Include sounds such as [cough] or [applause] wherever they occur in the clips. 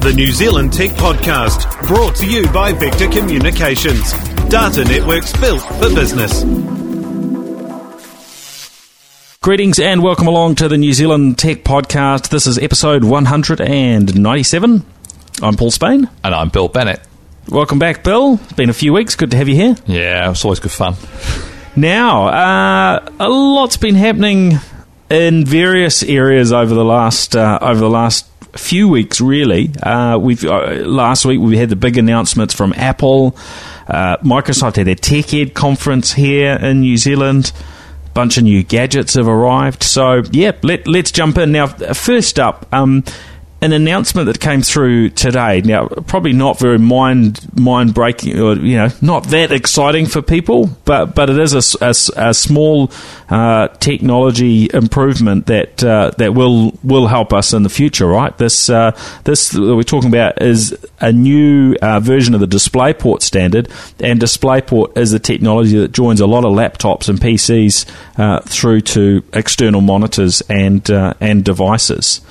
the New Zealand Tech Podcast, brought to you by Vector Communications. Data networks built for business. Greetings and welcome along to the New Zealand Tech Podcast. This is episode 197. I'm Paul Spain. And I'm Bill Bennett. Welcome back, Bill. It's been a few weeks. Good to have you here. Yeah, it's always good fun. Now, uh, a lot's been happening in various areas over the last uh, over the last few weeks. Really, uh, we've uh, last week we had the big announcements from Apple. Uh, Microsoft had their Tech Ed conference here in New Zealand. A bunch of new gadgets have arrived. So, yeah, let, let's jump in now. First up. Um, an announcement that came through today. Now, probably not very mind mind breaking, or you know, not that exciting for people, but but it is a, a, a small uh, technology improvement that uh, that will will help us in the future. Right? This uh, this that we're talking about is a new uh, version of the DisplayPort standard, and DisplayPort is the technology that joins a lot of laptops and PCs uh, through to external monitors and uh, and devices.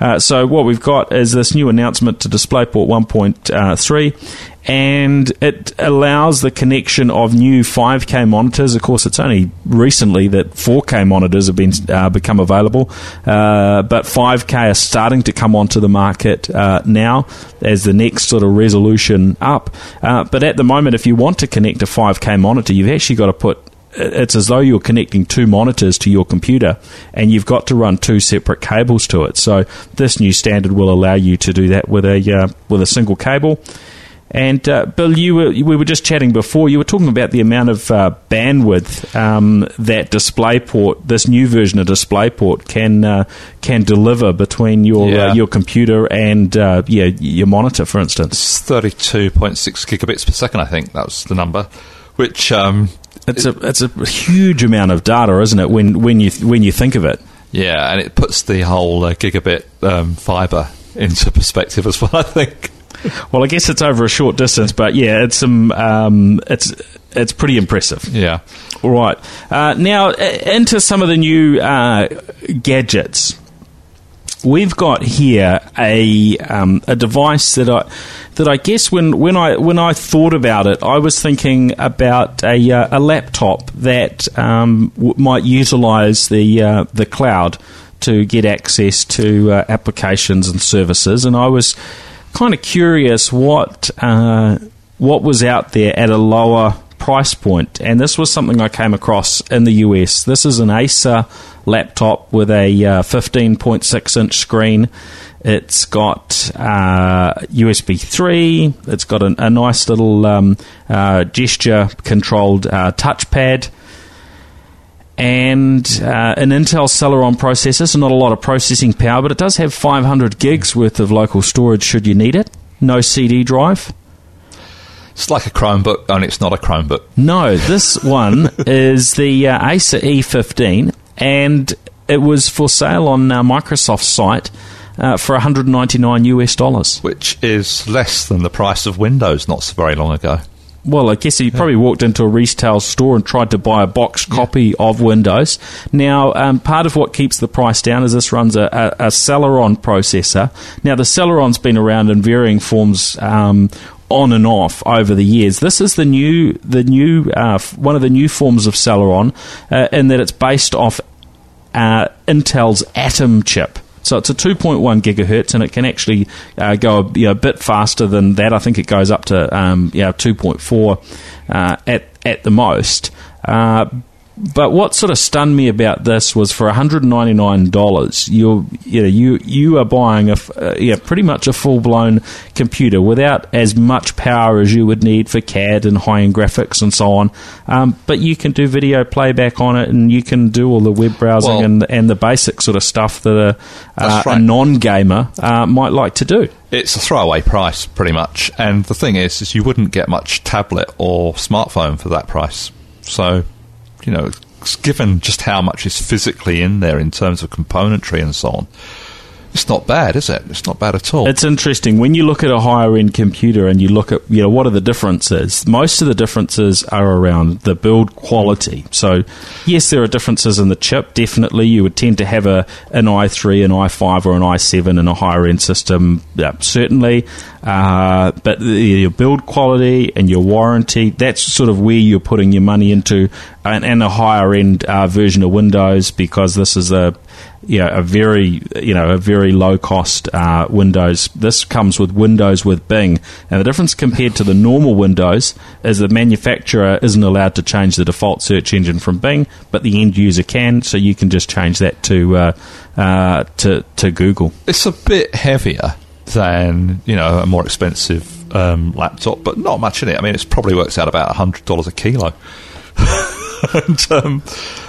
Uh, so what we've got is this new announcement to DisplayPort 1.3, and it allows the connection of new 5K monitors. Of course, it's only recently that 4K monitors have been uh, become available, uh, but 5K are starting to come onto the market uh, now as the next sort of resolution up. Uh, but at the moment, if you want to connect a 5K monitor, you've actually got to put it's as though you're connecting two monitors to your computer and you've got to run two separate cables to it. So this new standard will allow you to do that with a uh, with a single cable. And uh, Bill, you were we were just chatting before. You were talking about the amount of uh, bandwidth um, that DisplayPort, this new version of DisplayPort, can uh, can deliver between your uh, yeah. your computer and uh, yeah your monitor, for instance. Thirty two point six gigabits per second, I think that was the number, which um, it's a it's a huge amount of data, isn't it? When when you when you think of it. Yeah, and it puts the whole uh, gigabit um, fiber into perspective as well. [laughs] I think. Well, I guess it's over a short distance, but yeah, it's some um, it's it's pretty impressive. Yeah. All right. Uh, now into some of the new uh, gadgets. We've got here a um, a device that I that I guess when, when I when I thought about it, I was thinking about a, uh, a laptop that um, w- might utilise the uh, the cloud to get access to uh, applications and services, and I was kind of curious what uh, what was out there at a lower price point, and this was something I came across in the US. This is an Acer laptop with a 15.6 uh, inch screen. It's got uh, USB 3. It's got a, a nice little um, uh, gesture controlled uh, touchpad. And uh, an Intel Celeron processor, so not a lot of processing power, but it does have 500 gigs worth of local storage should you need it. No CD drive. It's like a Chromebook, only it's not a Chromebook. No, this [laughs] one is the uh, Acer E15, and it was for sale on uh, Microsoft's site uh, for 199 US dollars, which is less than the price of Windows not so very long ago. Well, I guess he probably walked into a retail store and tried to buy a boxed copy of Windows. Now, um, part of what keeps the price down is this runs a, a, a Celeron processor. Now, the Celeron's been around in varying forms um, on and off over the years. This is the new, the new, uh, one of the new forms of Celeron, uh, in that it's based off uh, Intel's Atom chip. So it's a 2.1 gigahertz, and it can actually uh, go a, you know, a, bit faster than that. I think it goes up to um, you know, 2.4 uh, at at the most. Uh, but what sort of stunned me about this was for $199, you're, you know, you, you are buying a, uh, yeah, pretty much a full blown computer without as much power as you would need for CAD and high end graphics and so on. Um, but you can do video playback on it and you can do all the web browsing well, and, and the basic sort of stuff that a, uh, right. a non gamer uh, might like to do. It's a throwaway price, pretty much. And the thing is, is you wouldn't get much tablet or smartphone for that price. So you know, given just how much is physically in there in terms of componentry and so on, It's not bad, is it? It's not bad at all. It's interesting when you look at a higher end computer and you look at you know what are the differences. Most of the differences are around the build quality. So yes, there are differences in the chip. Definitely, you would tend to have a an i3, an i5, or an i7 in a higher end system. Yeah, certainly, uh, but your build quality and your warranty that's sort of where you're putting your money into, and, and a higher end uh, version of Windows because this is a you know, a very you know a very low cost uh, Windows. This comes with Windows with Bing, and the difference compared to the normal Windows is the manufacturer isn't allowed to change the default search engine from Bing, but the end user can. So you can just change that to uh, uh, to to Google. It's a bit heavier than you know a more expensive um, laptop, but not much in it. I mean, it probably works out about hundred dollars a kilo. [laughs] and, um,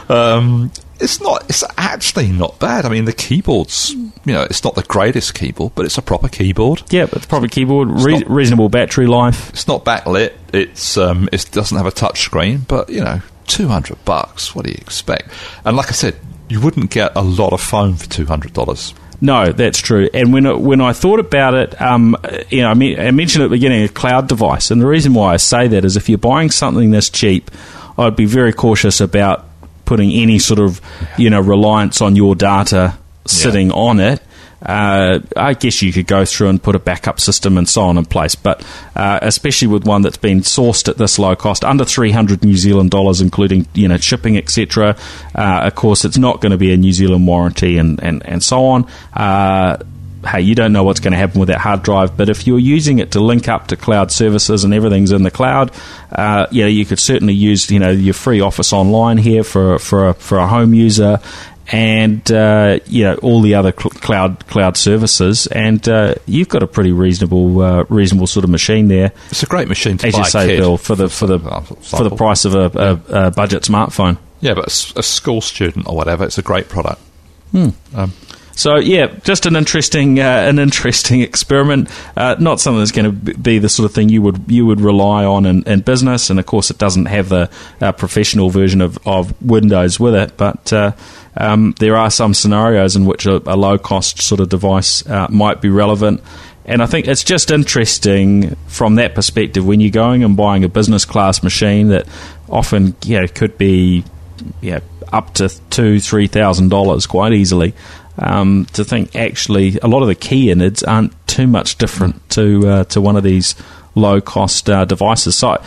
um, it's not. It's actually not bad. I mean, the keyboard's you know, it's not the greatest keyboard, but it's a proper keyboard. Yeah, it's a proper keyboard. Re- not- reasonable battery life. It's not backlit. It's um, it doesn't have a touch screen, but you know, two hundred bucks. What do you expect? And like I said, you wouldn't get a lot of phone for two hundred dollars. No, that's true. And when it, when I thought about it, um, you know, I, me- I mentioned at the beginning a cloud device, and the reason why I say that is if you're buying something this cheap, I'd be very cautious about putting any sort of you know reliance on your data sitting on it. Uh, I guess you could go through and put a backup system and so on in place, but uh, especially with one that's been sourced at this low cost, under 300 New Zealand dollars, including you know shipping, etc. Uh, of course, it's not going to be a New Zealand warranty and, and, and so on. Hey, you don't know what's going to happen with that hard drive, but if you're using it to link up to cloud services and everything's in the cloud, uh, yeah, you could certainly use you know your free Office Online here for for a, for a home user. And uh, you know all the other cl- cloud cloud services, and uh, you've got a pretty reasonable uh, reasonable sort of machine there, It's a great machine to as buy you say. Bill, for the for the for the price of a, a, a budget smartphone. Yeah, but a, school student or whatever, it's a great product. Um, So yeah, just an interesting, uh, an interesting experiment. Uh, not something that's going to be the sort of thing you would you would rely on in, in business, and of course, it doesn't have the uh, professional version of, of Windows with it. But uh, um, there are some scenarios in which a, a low cost sort of device uh, might be relevant. And I think it's just interesting from that perspective when you're going and buying a business class machine that often know, could be know, up to two, three thousand dollars quite easily. Um, to think actually a lot of the key innards aren't too much different to uh, to one of these low cost uh, devices. So I,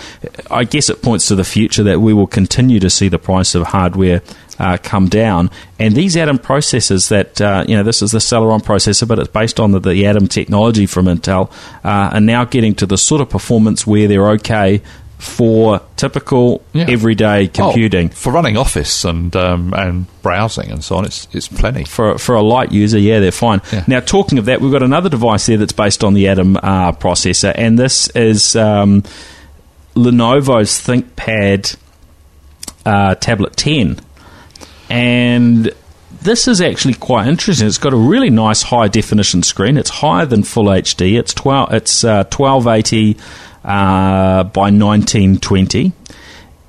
I guess it points to the future that we will continue to see the price of hardware uh, come down. And these Atom processors that uh, you know this is the Celeron processor, but it's based on the, the Atom technology from Intel, uh, are now getting to the sort of performance where they're okay for typical Yeah. everyday computing. oh, for running Office and um, and browsing and so on, it's it's plenty. for for a light user, yeah, they're fine. Yeah. Now, talking of that, we've got another device there that's based on the Atom uh, processor, and this is um, Lenovo's ThinkPad uh, Tablet 10, and this is actually quite interesting. It's got a really nice high definition screen. It's higher than Full HD. It's twelve. It's uh, twelve eighty uh, by nineteen twenty.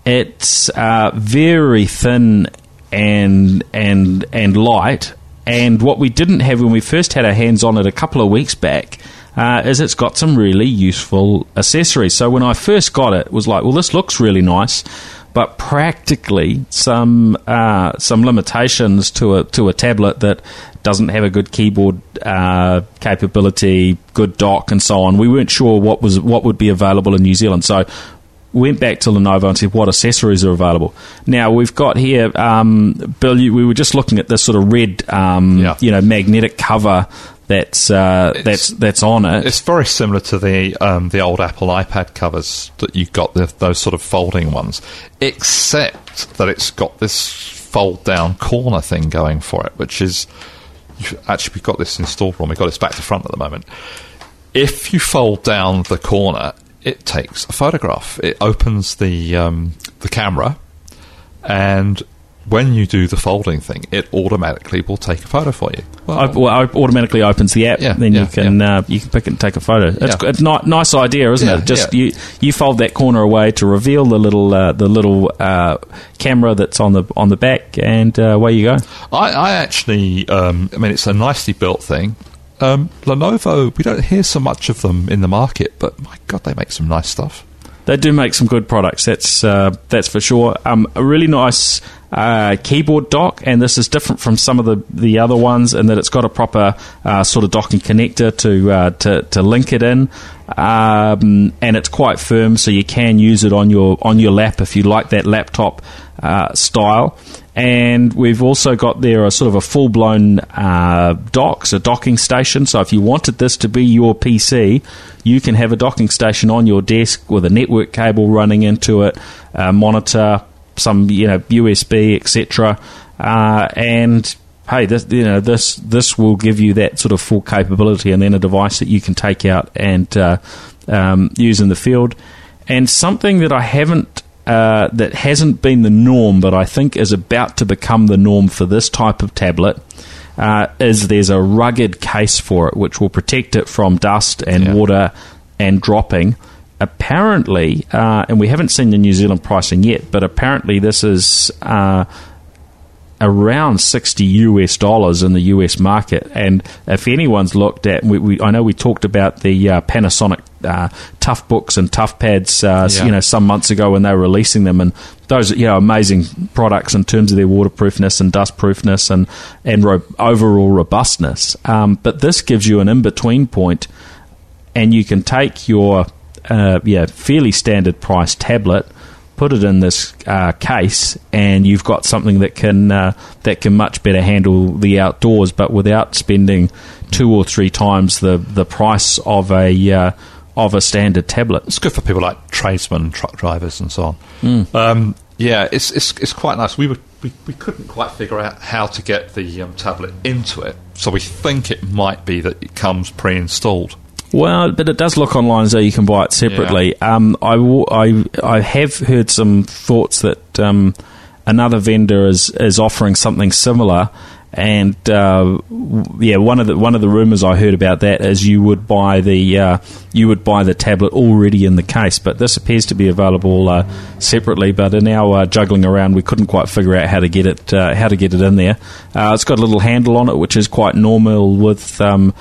It's uh, very thin and and and light. And what we didn't have when we first had our hands on it a couple of weeks back uh, is it's got some really useful accessories. So when I first got it, it was like, well, this looks really nice, but practically some uh, some limitations to a to a tablet that doesn't have a good keyboard uh, capability, good dock, and so on. We weren't sure what was what would be available in New Zealand, so went back to Lenovo and said what accessories are available. Now we've got here, um, Bill. You, we were just looking at this sort of red, um, Yeah. you know, magnetic cover that's uh, that's that's on it. It's very similar to the um, the old Apple iPad covers that you got the, those sort of folding ones, except that it's got this fold down corner thing going for it, which is actually we've got this installed wrong. We've got this back to front at the moment. If you fold down the corner, it takes a photograph. It opens the um, the camera, and when you do the folding thing, it automatically will take a photo for you. Op- well, it automatically opens the app. Yeah, then yeah, you can uh, you can pick it and take a photo. It's, Yeah. it's not nice idea, isn't Yeah, it? Just yeah. you you fold that corner away to reveal the little uh, the little uh, camera that's on the on the back, and uh, away you go. I, I actually, um, I mean, it's a nicely built thing. Um, Lenovo, we don't hear so much of them in the market, but my God, they make some nice stuff. They do make some good products. That's uh, that's for sure. Um, a really nice uh, keyboard dock, and this is different from some of the, the other ones in that it's got a proper uh, sort of docking connector to uh, to, to link it in, um, and it's quite firm, so you can use it on your on your lap if you like that laptop uh, style. And we've also got there a sort of a full blown uh, docks, a docking station. So if you wanted this to be your PC, you can have a docking station on your desk with a network cable running into it, a monitor, some you know USB, etc. Uh, and hey, this you know this this will give you that sort of full capability, and then a device that you can take out and uh, um, use in the field. And something that I haven't uh, that hasn't been the norm, but I think is about to become the norm for this type of tablet. Uh, is there's a rugged case for it which will protect it from dust and Yeah. water and dropping. Apparently, uh, and we haven't seen the New Zealand pricing yet, but apparently this is uh, around 60 US dollars in the US market. And if anyone's looked at, we, we, I know we talked about the uh, Panasonic uh, Toughbooks and Toughpads, uh, Yeah. you know, some months ago when they were releasing them, and those are, you know amazing products in terms of their waterproofness and dustproofness and and ro- overall robustness. Um, but this gives you an in between point, and you can take your uh, yeah fairly standard price tablet put it in this uh, case, and you've got something that can uh, that can much better handle the outdoors, but without spending two or three times the the price of a uh, of a standard tablet. It's good for people like tradesmen, truck drivers, and so on. Hmm. Um, yeah, it's, it's it's quite nice. We were we, we couldn't quite figure out how to get the um, tablet into it, so we think it might be that it comes pre-installed. Well, but it does look online as though you can buy it separately. Um, I, w- I, I have heard some thoughts that um, another vendor is, is offering something similar, and uh, yeah, one of the one of the rumors I heard about that is you would buy the uh, you would buy the tablet already in the case, but this appears to be available uh, separately. But in our uh, juggling around, we couldn't quite figure out how to get it uh, how to get it in there. Uh, it's got a little handle on it, which is quite normal with. Um,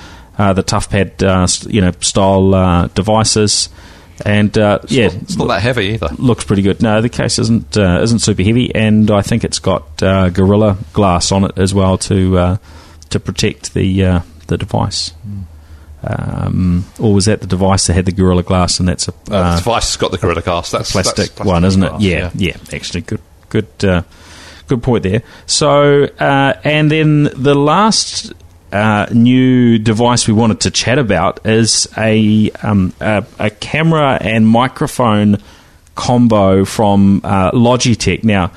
uh, the ToughPad, uh, you know, style uh, devices, and uh, yeah, It's not that heavy either. looks pretty good. No, the case isn't uh, isn't super heavy, and I think it's got uh, Gorilla Glass on it as well to uh, to protect the uh, the device. Um, or was that the device that had the Gorilla Glass, and that's a the device has got the Gorilla Glass. That's plastic, that's plastic one, isn't glass, it? Yeah, yeah, Actually, good, good, uh, good point there. So, uh, and then the last uh, new device we wanted to chat about is a um, a, a camera and microphone combo from uh, Logitech. Now,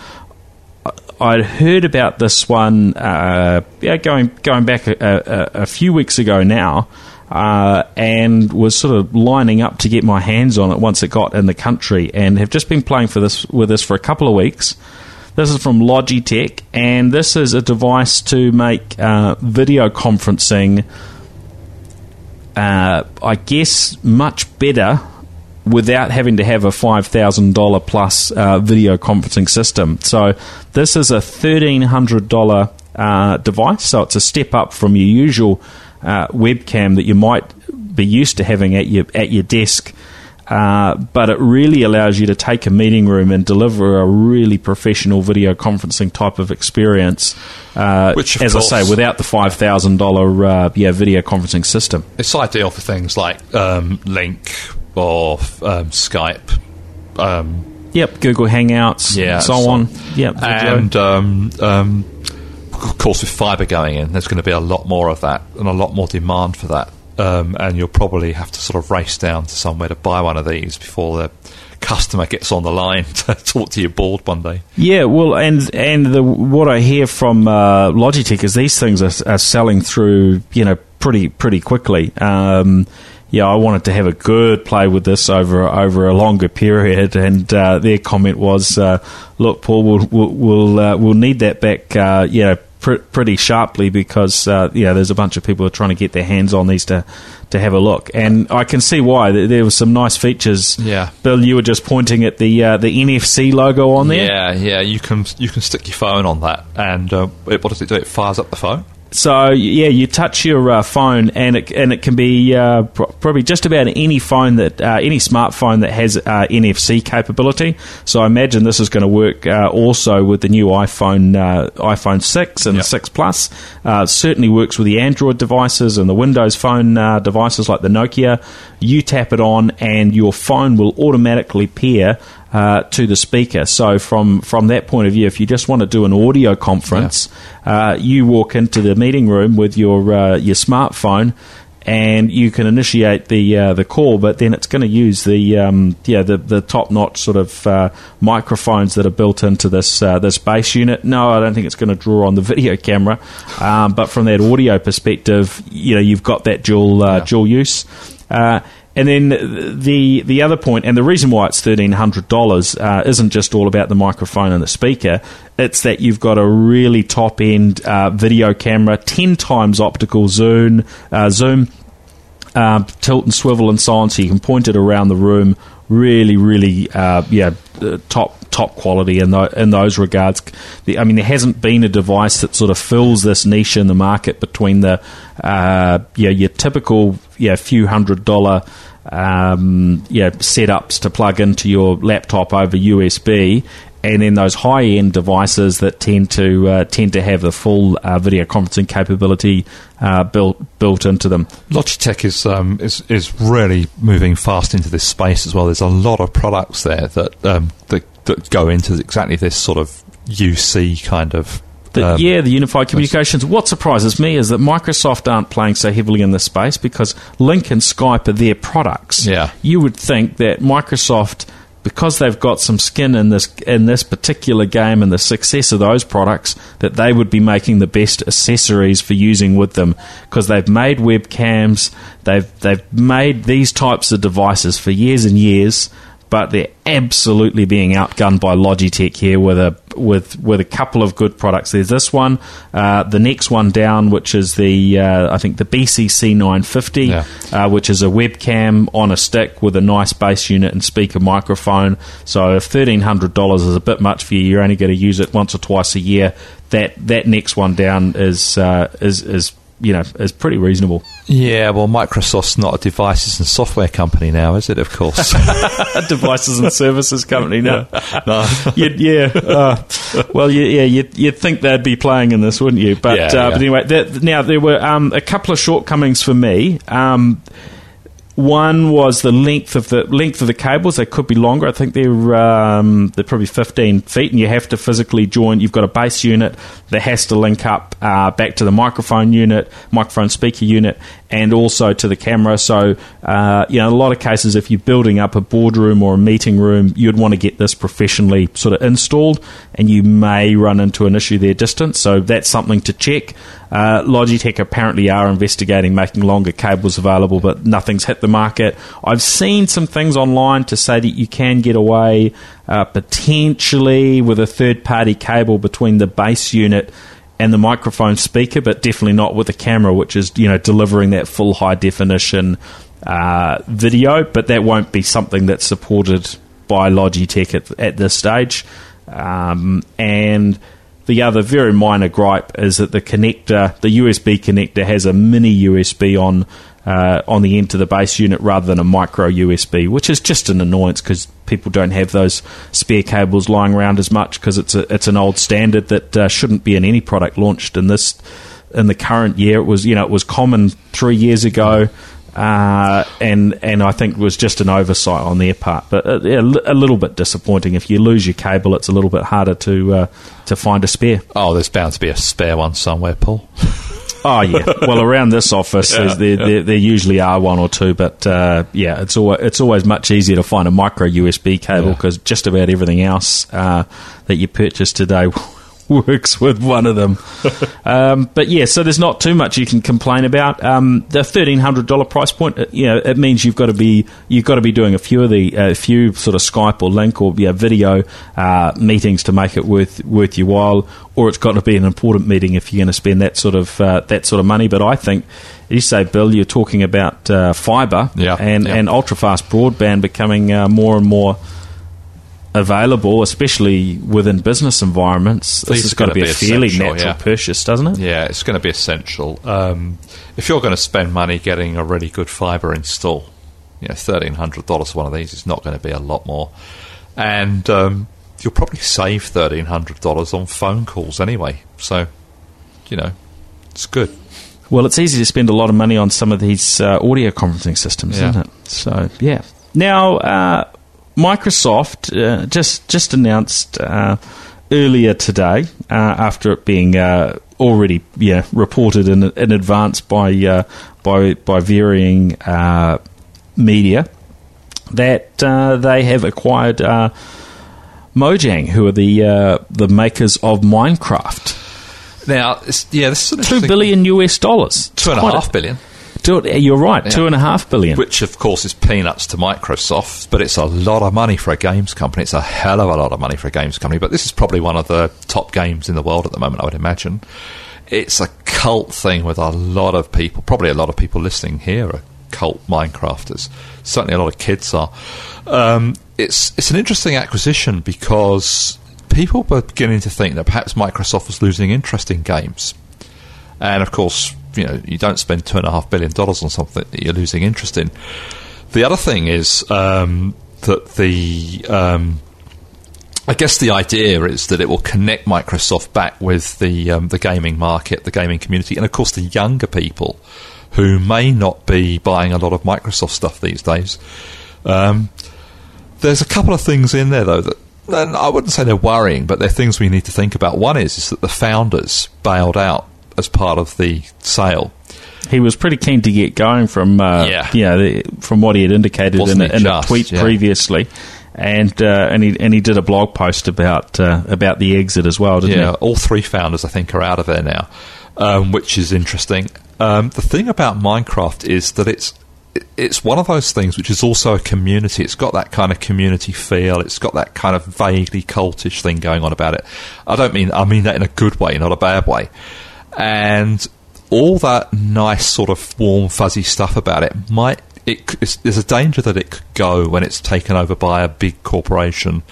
I'd heard about this one uh, yeah, going going back a, a, a few weeks ago now, uh, and was sort of lining up to get my hands on it once it got in the country, and have just been playing for this with this for a couple of weeks. This is from Logitech, and this is a device to make uh, video conferencing. Uh, I guess much better without having to have a five thousand dollar plus uh, video conferencing system. So this is a thirteen hundred dollar uh, device. So it's a step up from your usual uh, webcam that you might be used to having at your at your desk. Uh, but it really allows you to take a meeting room and deliver a really professional video conferencing type of experience. Uh, Which, of as course- I say, without the five thousand dollar uh, yeah video conferencing system. It's ideal for things like um, Lync or um, Skype. Um, Yep, Google Hangouts, Yeah, so so- on. Yep, and um, um, of course, with fibre going in, there's going to be a lot more of that and a lot more demand for that. Um, and you'll probably have to sort of race down to somewhere to buy one of these before the customer gets on the line [laughs] to talk to your board one day. Yeah, well, and and the what I hear from uh, Logitech is these things are, are selling through, you know, pretty pretty quickly. Um, yeah, I wanted to have a good play with this over over a longer period, and uh, their comment was, uh, "Look, Paul, we'll we'll we'll, uh, we'll need that back, uh, you know, pr- pretty sharply because uh, yeah, there's a bunch of people who are trying to get their hands on these to to have a look, and I can see why. There were some nice features. Yeah. Bill, you were just pointing at the uh, the NFC logo on there. Yeah, yeah. You can you can stick your phone on that, and uh, it, what does it do? It fires up the phone. So yeah, you touch your uh, phone, and it and it can be uh, pr- probably just about any phone that uh, any smartphone that has uh, NFC capability. So I imagine this is going to work uh, also with the new iPhone uh, iPhone six and Yep. the six Plus. Uh, certainly works with the Android devices and the Windows Phone uh, devices like the Nokia. You tap it on, and your phone will automatically pair. Uh, to the speaker. So from from that point of view, if you just want to do an audio conference, uh, you walk into the meeting room with your uh, your smartphone, and you can initiate the uh, the call. But then it's going to use the um, yeah the the top notch sort of uh, microphones that are built into this uh, this base unit. No, I don't think it's going to draw on the [laughs] video camera, um, but from that audio perspective, you know you've got that dual uh, Yeah. dual use. Uh, and then the the other point, and the reason why it's thirteen hundred dollars uh, isn't just all about the microphone and the speaker. It's that you've got a really top end uh, video camera, ten times optical zoom, uh, zoom, uh, tilt and swivel and so on, so you can point it around the room. Really, really, uh, yeah, uh, top top quality in, tho- in those regards. The, I mean, there hasn't been a device that sort of fills this niche in the market between the uh, yeah your typical yeah few hundred dollar um, yeah setups to plug into your laptop over USB. And then those high-end devices that tend to uh, tend to have the full uh, video conferencing capability uh, built built into them. Logitech is um, is is really moving fast into this space as well. There's a lot of products there that um, that, that go into exactly this sort of UC kind of. The, um, yeah, the unified communications. What surprises me is that Microsoft aren't playing so heavily in this space because Lync and Skype are their products. Yeah. you would think that Microsoft, because they've got some skin in this in this particular game and the success of those products, that they would be making the best accessories for using with them because they've made webcams, they've they've made these types of devices for years and years. But they're absolutely being outgunned by Logitech here with a with with a couple of good products. There's this one, uh, the next one down, which is the uh, I think the BCC 950, Yeah. uh, which is a webcam on a stick with a nice base unit and speaker microphone. So if thirteen hundred dollars is a bit much for you, you're only going to use it once or twice a year. That that next one down is uh, is is you know is pretty reasonable. Yeah, well, Microsoft's not a devices and software company now, is it? Of course. A [laughs] devices and services company now. [laughs] no. You'd, yeah. Uh, well, you, yeah, you'd, you'd think they'd be playing in this, wouldn't you? But, Yeah, uh, yeah. but anyway, now there were um, a couple of shortcomings for me. Um, one was the length of the length of the cables. They could be longer. I think they're um, they're probably 15 feet, and you have to physically join. You've got a base unit that has to link up uh, back to the microphone unit, microphone speaker unit, and also to the camera. So, uh, you know, in a lot of cases, if you're building up a boardroom or a meeting room, you'd want to get this professionally sort of installed, and you may run into an issue there distance. So that's something to check. Uh, Logitech apparently are investigating making longer cables available, but nothing's hit the market. I've seen some things online to say that you can get away uh, potentially with a third party cable between the base unit and the microphone speaker, but definitely not with the camera, which is you know delivering that full high definition uh, video. But that won't be something that's supported by Logitech at, at this stage. Um, and the other very minor gripe is that the connector, the USB connector, has a mini USB on uh, on the end to the base unit rather than a micro USB, which is just an annoyance because people don't have those spare cables lying around as much because it's a, it's an old standard that uh, shouldn't be in any product launched in this in the current year. It was you know it was common three years ago. Uh, and and I think it was just an oversight on their part, but uh, yeah, a little bit disappointing. If you lose your cable, it's a little bit harder to uh, to find a spare. Oh, there's bound to be a spare one somewhere, Paul. [laughs] Oh yeah. Well, around this office, there's, there, there there usually are one or two, but uh, yeah, it's always it's always much easier to find a micro USB cable Yeah. because just about everything else uh, that you purchase today [laughs] works with one of them. [laughs] um, but yeah, so there's not too much you can complain about. Um, the thirteen hundred dollar price point, uh, you know, it means you've got to be you've got to be doing a few of the a uh, few sort of Skype or Lync or yeah, video uh, meetings to make it worth worth your while, or it's got to be an important meeting if you're going to spend that sort of uh, that sort of money. But I think you say, Bill, you're talking about uh, fibre yeah, and yeah. and ultra fast broadband becoming uh, more and more available, especially within business environments. This has got to gonna be a be fairly natural yeah. purchase, doesn't it? Yeah, it's going to be essential. Um, if you're going to spend money getting a really good fibre install, you know, thirteen hundred dollars for one of these is not going to be a lot more, and um, you'll probably save thirteen hundred dollars on phone calls anyway. So, you know, it's good. Well, it's easy to spend a lot of money on some of these uh, audio conferencing systems, Yeah. isn't it? So, yeah. Now, uh, Microsoft uh, just just announced uh, earlier today, uh, after it being uh, already yeah reported in, in advance by uh, by by varying uh, media, that uh, they have acquired uh, Mojang, who are the uh, the makers of Minecraft. Now, yeah, this is Two billion US dollars. two and a half billion. Two, you're right, Yeah. two and a half billion. Which, of course, is peanuts to Microsoft, but it's a lot of money for a games company. It's a hell of a lot of money for a games company. But this is probably one of the top games in the world at the moment, I would imagine. It's a cult thing with a lot of people. Probably a lot of people listening here are cult Minecrafters. Certainly, a lot of kids are. Um, it's it's an interesting acquisition because people were beginning to think that perhaps Microsoft was losing interest in games. And of course, you know, you don't spend two and a half billion dollars on something that you're losing interest in. The other thing is um, that the um, I guess the idea is that it will connect Microsoft back with the um, the gaming market, the gaming community, and of course the younger people who may not be buying a lot of Microsoft stuff these days. Um, there's a couple of things in there though that and I wouldn't say they're worrying, but they're things we need to think about. One is is that the founders bailed out as part of the sale. He was pretty keen to get going from, uh, Yeah. you know, the, from what he had indicated Wasn't in, a, in a tweet yeah. previously, and uh, and he and he did a blog post about uh, about the exit as well, didn't Yeah, he? all three founders I think are out of there now, um, which is interesting. Um, the thing about Minecraft is that it's it's one of those things which is also a community. It's got that kind of community feel. It's got that kind of vaguely cultish thing going on about it. I don't mean I mean that in a good way, not a bad way. And all that nice sort of warm fuzzy stuff about it might it, there's a danger that it could go when it's taken over by a big corporation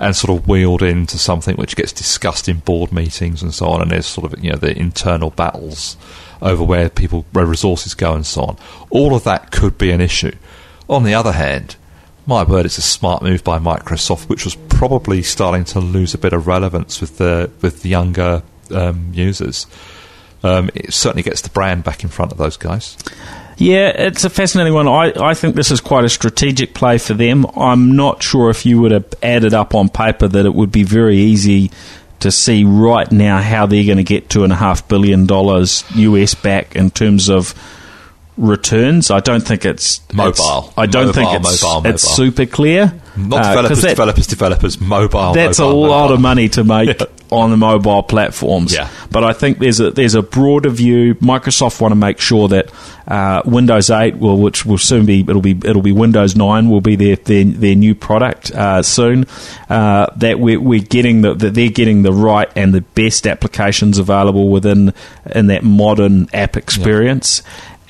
and sort of wheeled into something which gets discussed in board meetings and so on. And there's sort of you know the internal battles over where people where resources go and so on. All of that could be an issue. On the other hand, my word, it's a smart move by Microsoft, which was probably starting to lose a bit of relevance with the with the younger um, users. Um, it certainly gets the brand back in front of those guys. Yeah, it's a fascinating one. I, I think this is quite a strategic play for them. I'm not sure if you would have added up on paper that it would be very easy to see right now how they're going to get two and a half billion dollars US back in terms of returns. I don't think it's Mobile. it's- I don't think it's, mobile, it's super clear. Not Uh, developers, that- developers, developers, mobile. that's mobile, a lot mobile. of money to make on the mobile platforms. Yeah. But I think there's a there's a broader view. Microsoft want to make sure that uh, Windows 8 will, which will soon be it'll be it'll be Windows 9 will be their their, their new product uh, soon. Uh, that we're, we're getting the that they're getting the right and the best applications available within in that modern app experience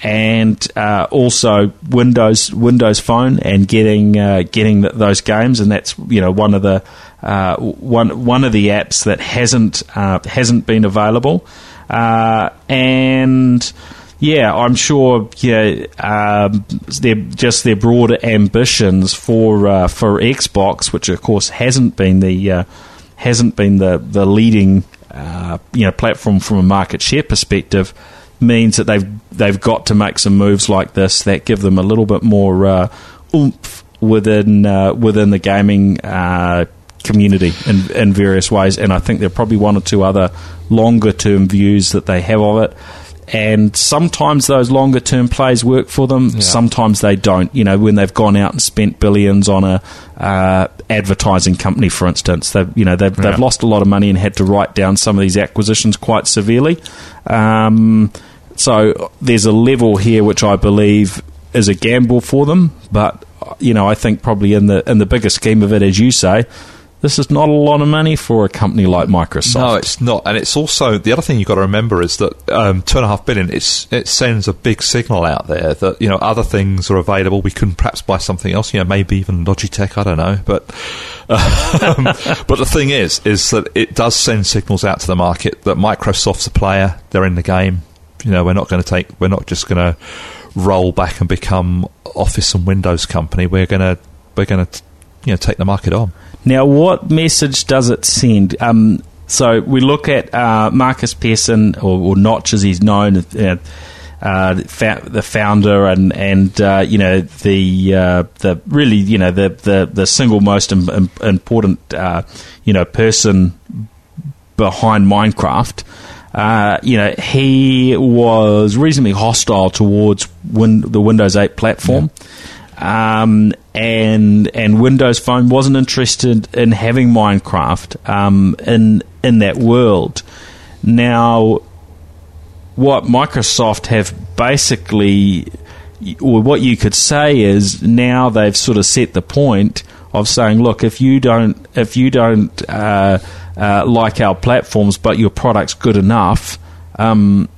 and uh, also Windows Windows Phone and getting uh, getting th- those games, and that's you know one of the uh, one one of the apps that hasn't uh, hasn't been available, uh, and yeah, I'm sure yeah um, their just their broader ambitions for uh, for Xbox, which of course hasn't been the uh, hasn't been the the leading uh, you know platform from a market share perspective means that they've they've got to make some moves like this that give them a little bit more oomph within uh, within the gaming uh, community in, in various ways. And I think there are probably one or two other longer term views that they have of it. and sometimes those longer term plays work for them. Yeah. Sometimes they don't. You know, when they've gone out and spent billions on a uh, advertising company, for instance, they've you know they've, Yeah. they've lost a lot of money and had to write down some of these acquisitions quite severely. Um, so there's a level here which I believe is a gamble for them, but you know I think probably in the in the bigger scheme of it, as you say. This is not a lot of money for a company like Microsoft. No, it's not, and it's also the other thing you've got to remember is that um, two and a half billion. It's it sends a big signal out there that you know other things are available. We can perhaps buy something else. You know, maybe even Logitech. I don't know, but [laughs] um, but the thing is, is that it does send signals out to the market that Microsoft's a player. They're in the game. You know, we're not going to take. We're not just going to roll back and become Office and Windows company. We're going to we're going to you know take the market on. Now, what message does it send? Um, so we look at uh, Markus Persson, or, or Notch as he's known, uh, uh, the founder, and and uh, you know the uh, the really you know the the, the single most Im- im- important uh, you know person behind Minecraft. Uh, you know, he was reasonably hostile towards win- the Windows 8 platform. Um, and and Windows Phone wasn't interested in having Minecraft um, in in that world. Now, what Microsoft have basically, or what you could say is now they've sort of set the point of saying, look, if you don't if you don't uh, uh, like our platforms, but your product's good enough. Um,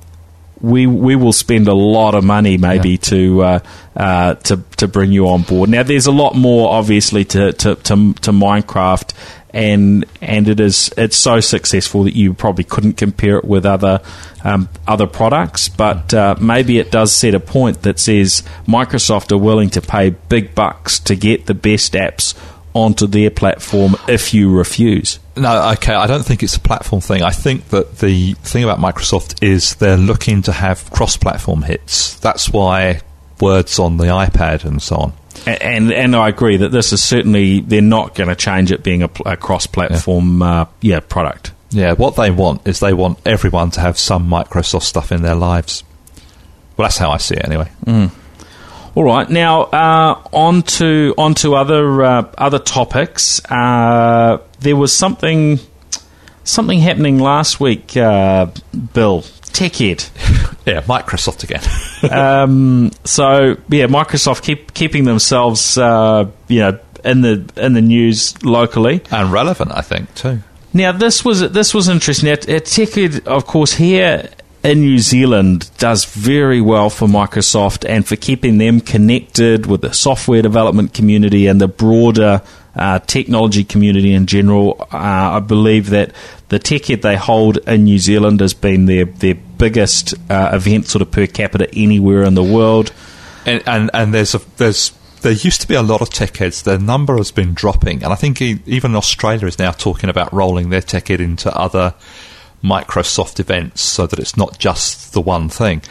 we we will spend a lot of money maybe Yeah. to uh, uh, to to bring you on board. Now, there's a lot more obviously to to, to, to Minecraft, and and it is it's so successful that you probably couldn't compare it with other um, other products. But uh, maybe it does set a point that says Microsoft are willing to pay big bucks to get the best apps onto their platform if you refuse. No, okay. I don't think it's a platform thing. I think that the thing about Microsoft is they're looking to have cross-platform hits. That's why Word's on the iPad and so on. A- And and I agree that this is certainly they're not going to change it being a, a cross-platform uh, yeah product. Yeah, what they want is they want everyone to have some Microsoft stuff in their lives. Well, that's how I see it anyway. All right, now uh, on to on to other uh, other topics. Uh, there was something something happening last week, uh, Bill. TechEd. [laughs] Yeah, Microsoft again. [laughs] um, so yeah, Microsoft keep keeping themselves uh, you know in the in the news locally. and relevant, I think, too. Now this was this was interesting. At TechEd, of course, here in New Zealand does very well for Microsoft and for keeping them connected with the software development community and the broader uh, technology community in general. Uh, I believe that the tech TechEd they hold in New Zealand has been their their biggest uh, event, sort of per capita anywhere in the world. And, and and there's a there's there used to be a lot of TechEds. Their number has been dropping, and I think even Australia is now talking about rolling their TechEd into other Microsoft events, so that it's not just the one thing.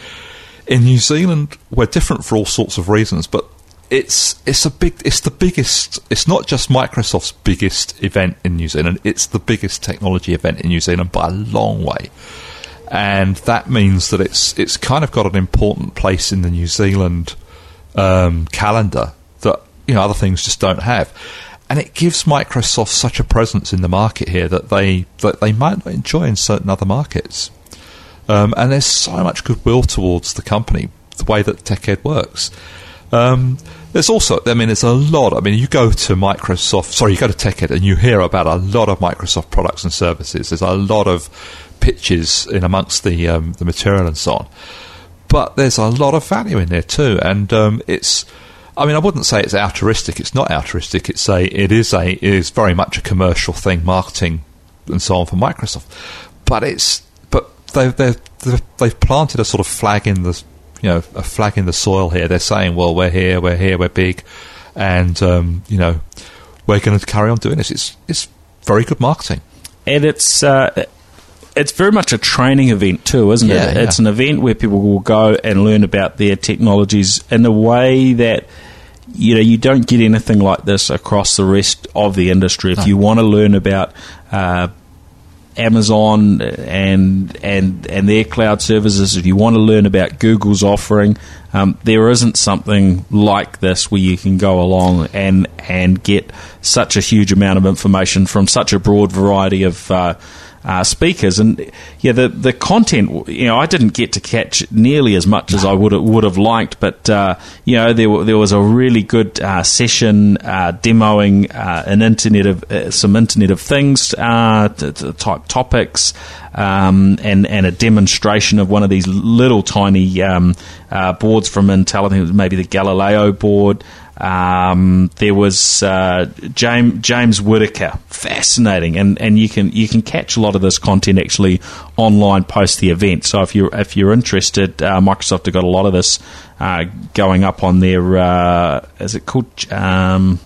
In New Zealand, we're different for all sorts of reasons, but it's it's a big it's the biggest. It's not just Microsoft's biggest event in New Zealand. It's the biggest technology event in New Zealand by a long way and that means that it's it's kind of got an important place in the New Zealand um, calendar that you know other things just don't have, and it gives Microsoft such a presence in the market here that they that they might not enjoy in certain other markets. Um, and there's so much goodwill towards the company, the way that TechEd works. Um, there's also, I mean, there's a lot. I mean, you go to Microsoft, sorry, you go to TechEd and you hear about a lot of Microsoft products and services. There's a lot of pitches in amongst the um, the material and so on. But there's a lot of value in there too, and um, it's. I mean, I wouldn't say it's altruistic. It's not altruistic. It's a. It is a. It is very much a commercial thing, marketing and so on for Microsoft. But it's. But they they they've, they've planted a sort of flag in the. You know, a flag in the soil here. They're saying, "Well, we're here, we're here, we're big," and um, you know, we're going to carry on doing this. It's it's very good marketing. and it's uh, it's very much a training event too, isn't Yeah, it? yeah. It's an event where people will go and learn about their technologies in a way that you know you don't get anything like this across the rest of the industry. If No. you want to learn about uh, Amazon and and and their cloud services, if you want to learn about Google's offering, um, there isn't something like this where you can go along and and get such a huge amount of information from such a broad variety of. Uh, uh, speakers. And yeah, the the content, you know, I didn't get to catch nearly as much as I would would have liked, but uh, you know, there there was a really good uh, session uh, demoing uh, an internet of uh, some Internet of Things type topics. Um, and and a demonstration of one of these little tiny um, boards from Intel. I think it was maybe the Galileo board. Um, there was uh, James James Whittaker, fascinating, and, and you can you can catch a lot of this content actually online post the event. So if you're if you're interested, uh, Microsoft have got a lot of this uh, going up on their uh, is it called um,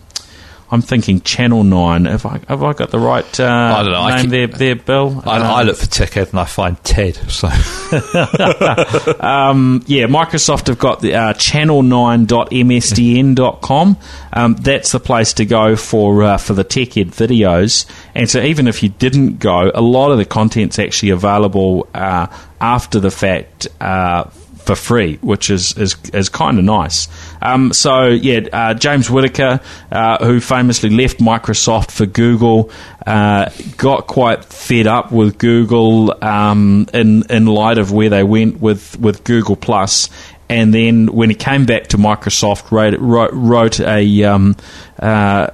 I'm thinking Channel Nine. Have I have I got the right uh, I don't know. name there, there, Bill? I, I, look for TechEd and I find Ted. So, [laughs] um, yeah, Microsoft have got the uh, channel9.msdn.com. Um, that's the place to go for uh, for the TechEd videos. And so, even if you didn't go, a lot of the content's actually available uh, after the fact uh, for free, which is is, is kind of nice. Um, so yeah, uh, James Whittaker, uh, who famously left Microsoft for Google, uh, got quite fed up with Google um, in in light of where they went with with Google Plus. And then when he came back to Microsoft, wrote, wrote, wrote a um, uh,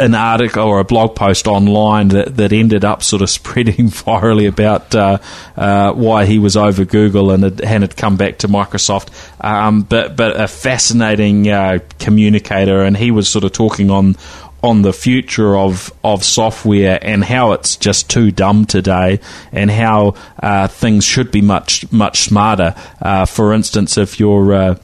an article or a blog post online that, that ended up sort of [laughs] spreading virally about uh, uh, why he was over Google and had, had come back to Microsoft. Um, but but a fascinating uh, communicator, and he was sort of talking on on the future of, of software and how it's just too dumb today, and how uh, things should be much much smarter. Uh, for instance, if you're uh,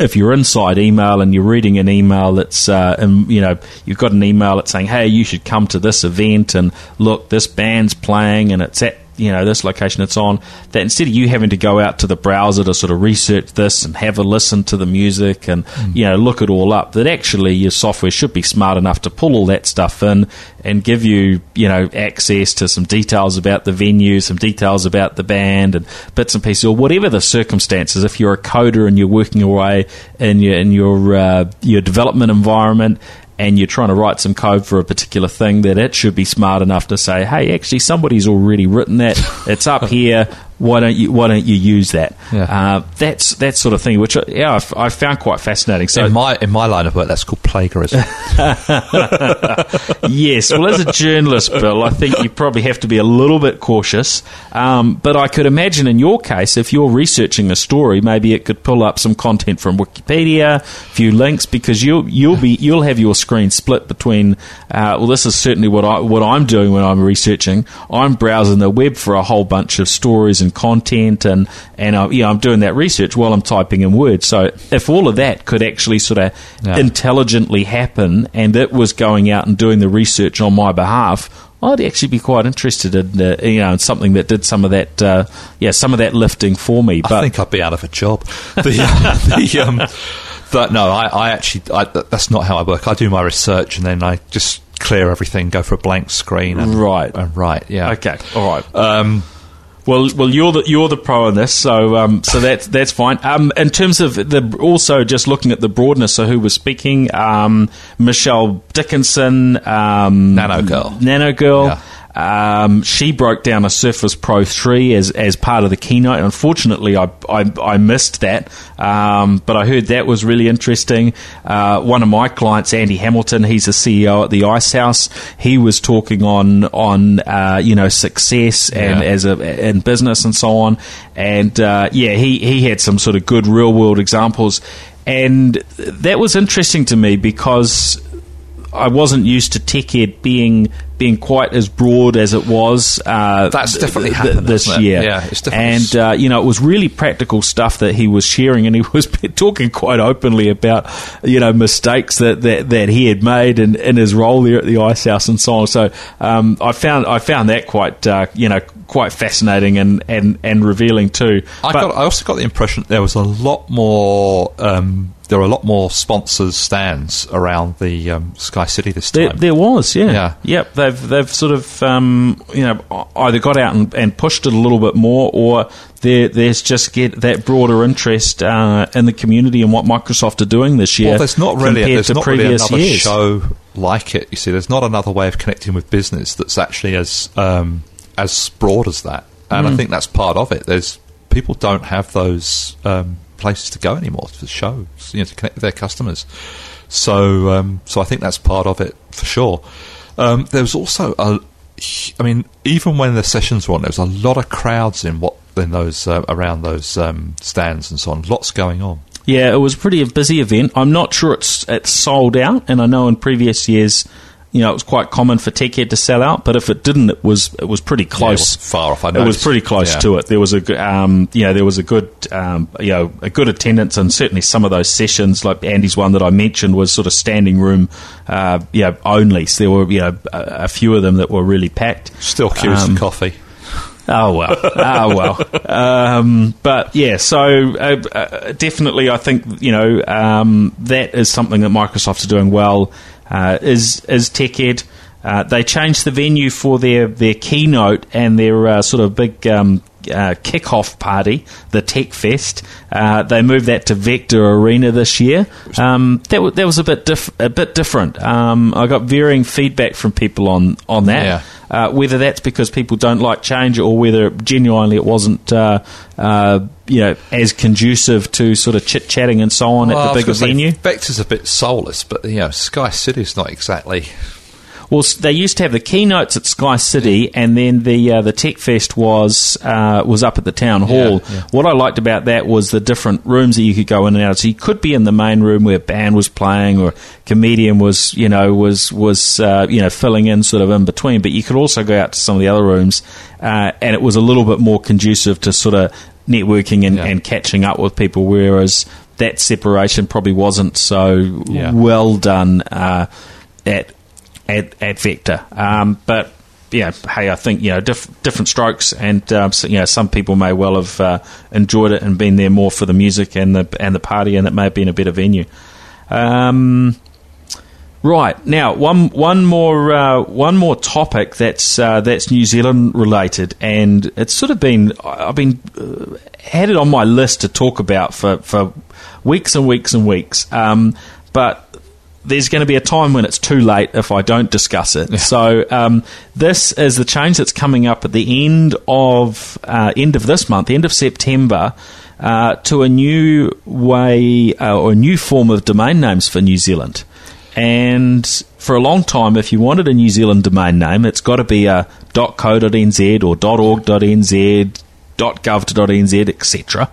if you're inside email and you're reading an email that's, uh, and, you know, you've got an email that's saying, hey, you should come to this event and look, this band's playing and it's at you know this location it's on that instead of you having to go out to the browser to sort of research this and have a listen to the music and mm. you know look it all up that actually your software should be smart enough to pull all that stuff in and give you you know access to some details about the venue some details about the band and bits and pieces or whatever the circumstances if you're a coder and you're working away in your in your uh, your development environment and you're trying to write some code for a particular thing, that it should be smart enough to say, hey, actually, somebody's already written that. It's up [laughs] here why don't you why don't you use that? Yeah. Uh, that's that sort of thing, which uh, yeah, I've, I found quite fascinating. So in my in my line of work, that's called plagiarism. [laughs] [laughs] yes, well, as a journalist, Bill, I think you probably have to be a little bit cautious. Um, but I could imagine in your case, if you're researching a story, maybe it could pull up some content from Wikipedia, a few links, because you'll you'll be you'll have your screen split between. Uh, well, this is certainly what I what I'm doing when I'm researching. I'm browsing the web for a whole bunch of stories and content, and and uh, you know, I'm doing that research while I'm typing in Word. So if all of that could actually sort of yeah. intelligently happen, and it was going out and doing the research on my behalf, I'd actually be quite interested in uh, you know something that did some of that uh, yeah some of that lifting for me. But I think I'd be out of a job. [laughs] The, uh, the, um, but no, I, I actually I, that's not how I work. I do my research and then I just clear everything, go for a blank screen, and, right, and right, yeah, okay, all right. Um, well, well, you're the you're the pro in this, so um, so that's that's fine. Um, in terms of the also just looking at the broadness of who was speaking, um, Michelle Dickinson, um, Nano Girl, Nano Girl. Yeah. Um, she broke down a Surface Pro 3 as, as part of the keynote. Unfortunately, I, I, I missed that, um, but I heard that was really interesting. Uh, one of my clients, Andy Hamilton, he's a CEO at the Ice House. He was talking on on uh, you know success and yeah. as a in business and so on. And uh, yeah, he he had some sort of good real world examples, and that was interesting to me because I wasn't used to TechEd being being quite as broad as it was. Uh, That's definitely th- happened this year. Yeah, it's and uh, you know, it was really practical stuff that he was sharing, and he [laughs] was talking quite openly about you know mistakes that, that, that he had made in, in his role there at the Ice House and so on. So um, I found I found that quite uh, you know quite fascinating and, and, and revealing too. I, but, got, I also got the impression there was a lot more. Um, there were a lot more sponsors stands around the um, Sky City this time. There, there was, yeah, yeah. Yep, they've they've they've sort of um, you know either got out and, and, pushed it a little bit more, or there's just get that broader interest uh, in the community and what Microsoft are doing this year. Well, there's not really there's not really another years. show like it. You see, there's not another way of connecting with business that's actually as um, as broad as that, and mm. I think that's part of it. There's people don't have those um, places to go anymore for shows, you know, to connect with their customers. So, um, so I think that's part of it for sure. Um, there was also a, I mean, even when the sessions were on, there was a lot of crowds in what in those uh, around those um, stands and so on. Lots going on. Yeah, it was pretty a busy event. I'm not sure it's it's sold out, and I know in previous years you know, it was quite common for TechEd to sell out, but if it didn't, it was it was pretty close. Yeah, far off. I know. it was pretty close yeah. to it. There was a um, you know there was a good um, you know a good attendance, and certainly some of those sessions, like Andy's one that I mentioned, was sort of standing room, uh, you know, only. So there were you know a, a, few of them that were really packed. Still queues um, for coffee. Oh well, oh well. Um, but yeah, so uh, uh, definitely, I think you know um, that is something that Microsoft are doing well uh, is is TechEd. Uh, they changed the venue for their, their keynote and their uh, sort of big um, uh, kickoff party, the Tech Fest. Uh, they moved that to Vector Arena this year. Um, that, w- that was a bit diff- a bit different. Um, I got varying feedback from people on on that. Yeah. Uh, whether that's because people don't like change or whether genuinely it wasn't uh, uh, you know as conducive to sort of chit chatting and so on well, at the bigger venue. Vector's a bit soulless, but you know Sky City's not exactly well, they used to have the keynotes at Sky City, and then the uh, the Tech Fest was uh, was up at the town hall. Yeah, yeah. What I liked about that was the different rooms that you could go in and out. So you could be in the main room where a band was playing or a comedian was you know was was uh, you know filling in sort of in between, but you could also go out to some of the other rooms, uh, and it was a little bit more conducive to sort of networking and, yeah. and catching up with people. Whereas that separation probably wasn't so well done uh, at at, at Vector. Um, but yeah, hey, I think you know diff- different strokes, and um, so, you know some people may well have uh, enjoyed it and been there more for the music and the and the party, and it may have been a better venue. Um, right now, one one more uh, one more topic that's uh, that's New Zealand related, and it's sort of been I've been uh, had it on my list to talk about for for weeks and weeks and weeks, um, but there's going to be a time when it's too late if I don't discuss it. Yeah. So um, this is the change that's coming up at the end of uh, end of this month, end of September, uh, to a new way uh, or a new form of domain names for New Zealand. And for a long time, if you wanted a New Zealand domain name, it's got to be a .co.nz or .org.nz, .gov.nz, etc.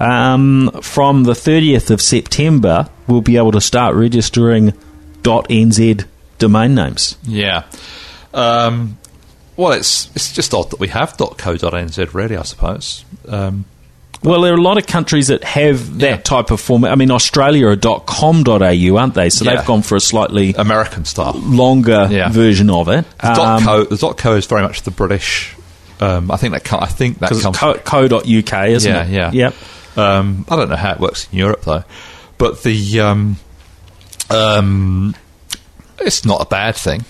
Um, from the 30th of September, we'll be able to start registering .nz domain names. Yeah. Um, well, it's it's just odd that we have .co.nz really, I suppose. Um, well, there are a lot of countries that have that yeah. type of format. I mean, Australia are .com.au, aren't they? So yeah. they've gone for a slightly American style, longer yeah. version of it. The, um, .co, the .co is very much the British. Um, I think that I think that comes co, co.uk, isn't yeah, it? Yeah, Yep. Um, I don't know how it works in Europe though, but the um, um, it's not a bad thing.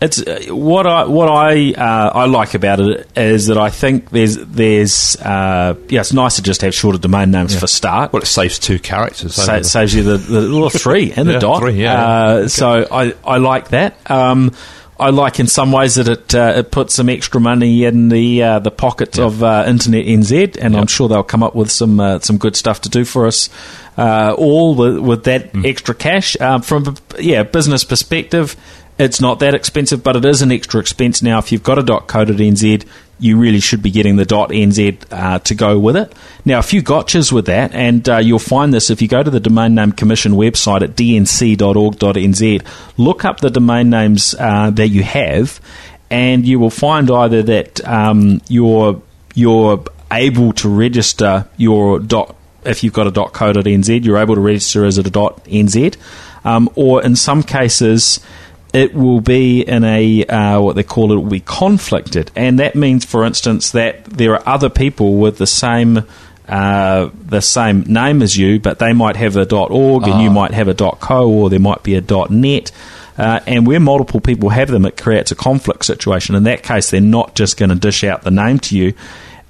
It's uh, what I what I uh, I like about it is that I think there's there's uh, yeah it's nice to just have shorter domain names yeah. for start. Well, it saves two characters. Sa- it saves you the, the little three and the [laughs] dot. Three, yeah. Uh, okay. So I I like that. Um, I like in some ways that it uh, it puts some extra money in the uh, the pocket yep. of uh, Internet NZ, and yep. I'm sure they'll come up with some uh, some good stuff to do for us uh, all with, with that mm. extra cash. Um, from yeah business perspective, it's not that expensive, but it is an extra expense now. If you've got a .co.nz, you really should be getting the .nz uh, to go with it. Now, a few gotchas with that, and uh, you'll find this if you go to the Domain Name Commission website at dnc.org.nz, look up the domain names uh, that you have, and you will find either that um, you're you're able to register your if you've got a .co.nz, you're able to register as a .nz, um, or in some cases it will be in a uh, what they call it will be conflicted, and that means, for instance, that there are other people with the same uh, the same name as you, but they might have a .org and you ah. might have a .co, or there might be a .net. Uh, and where multiple people have them, it creates a conflict situation. In that case, they're not just going to dish out the name to you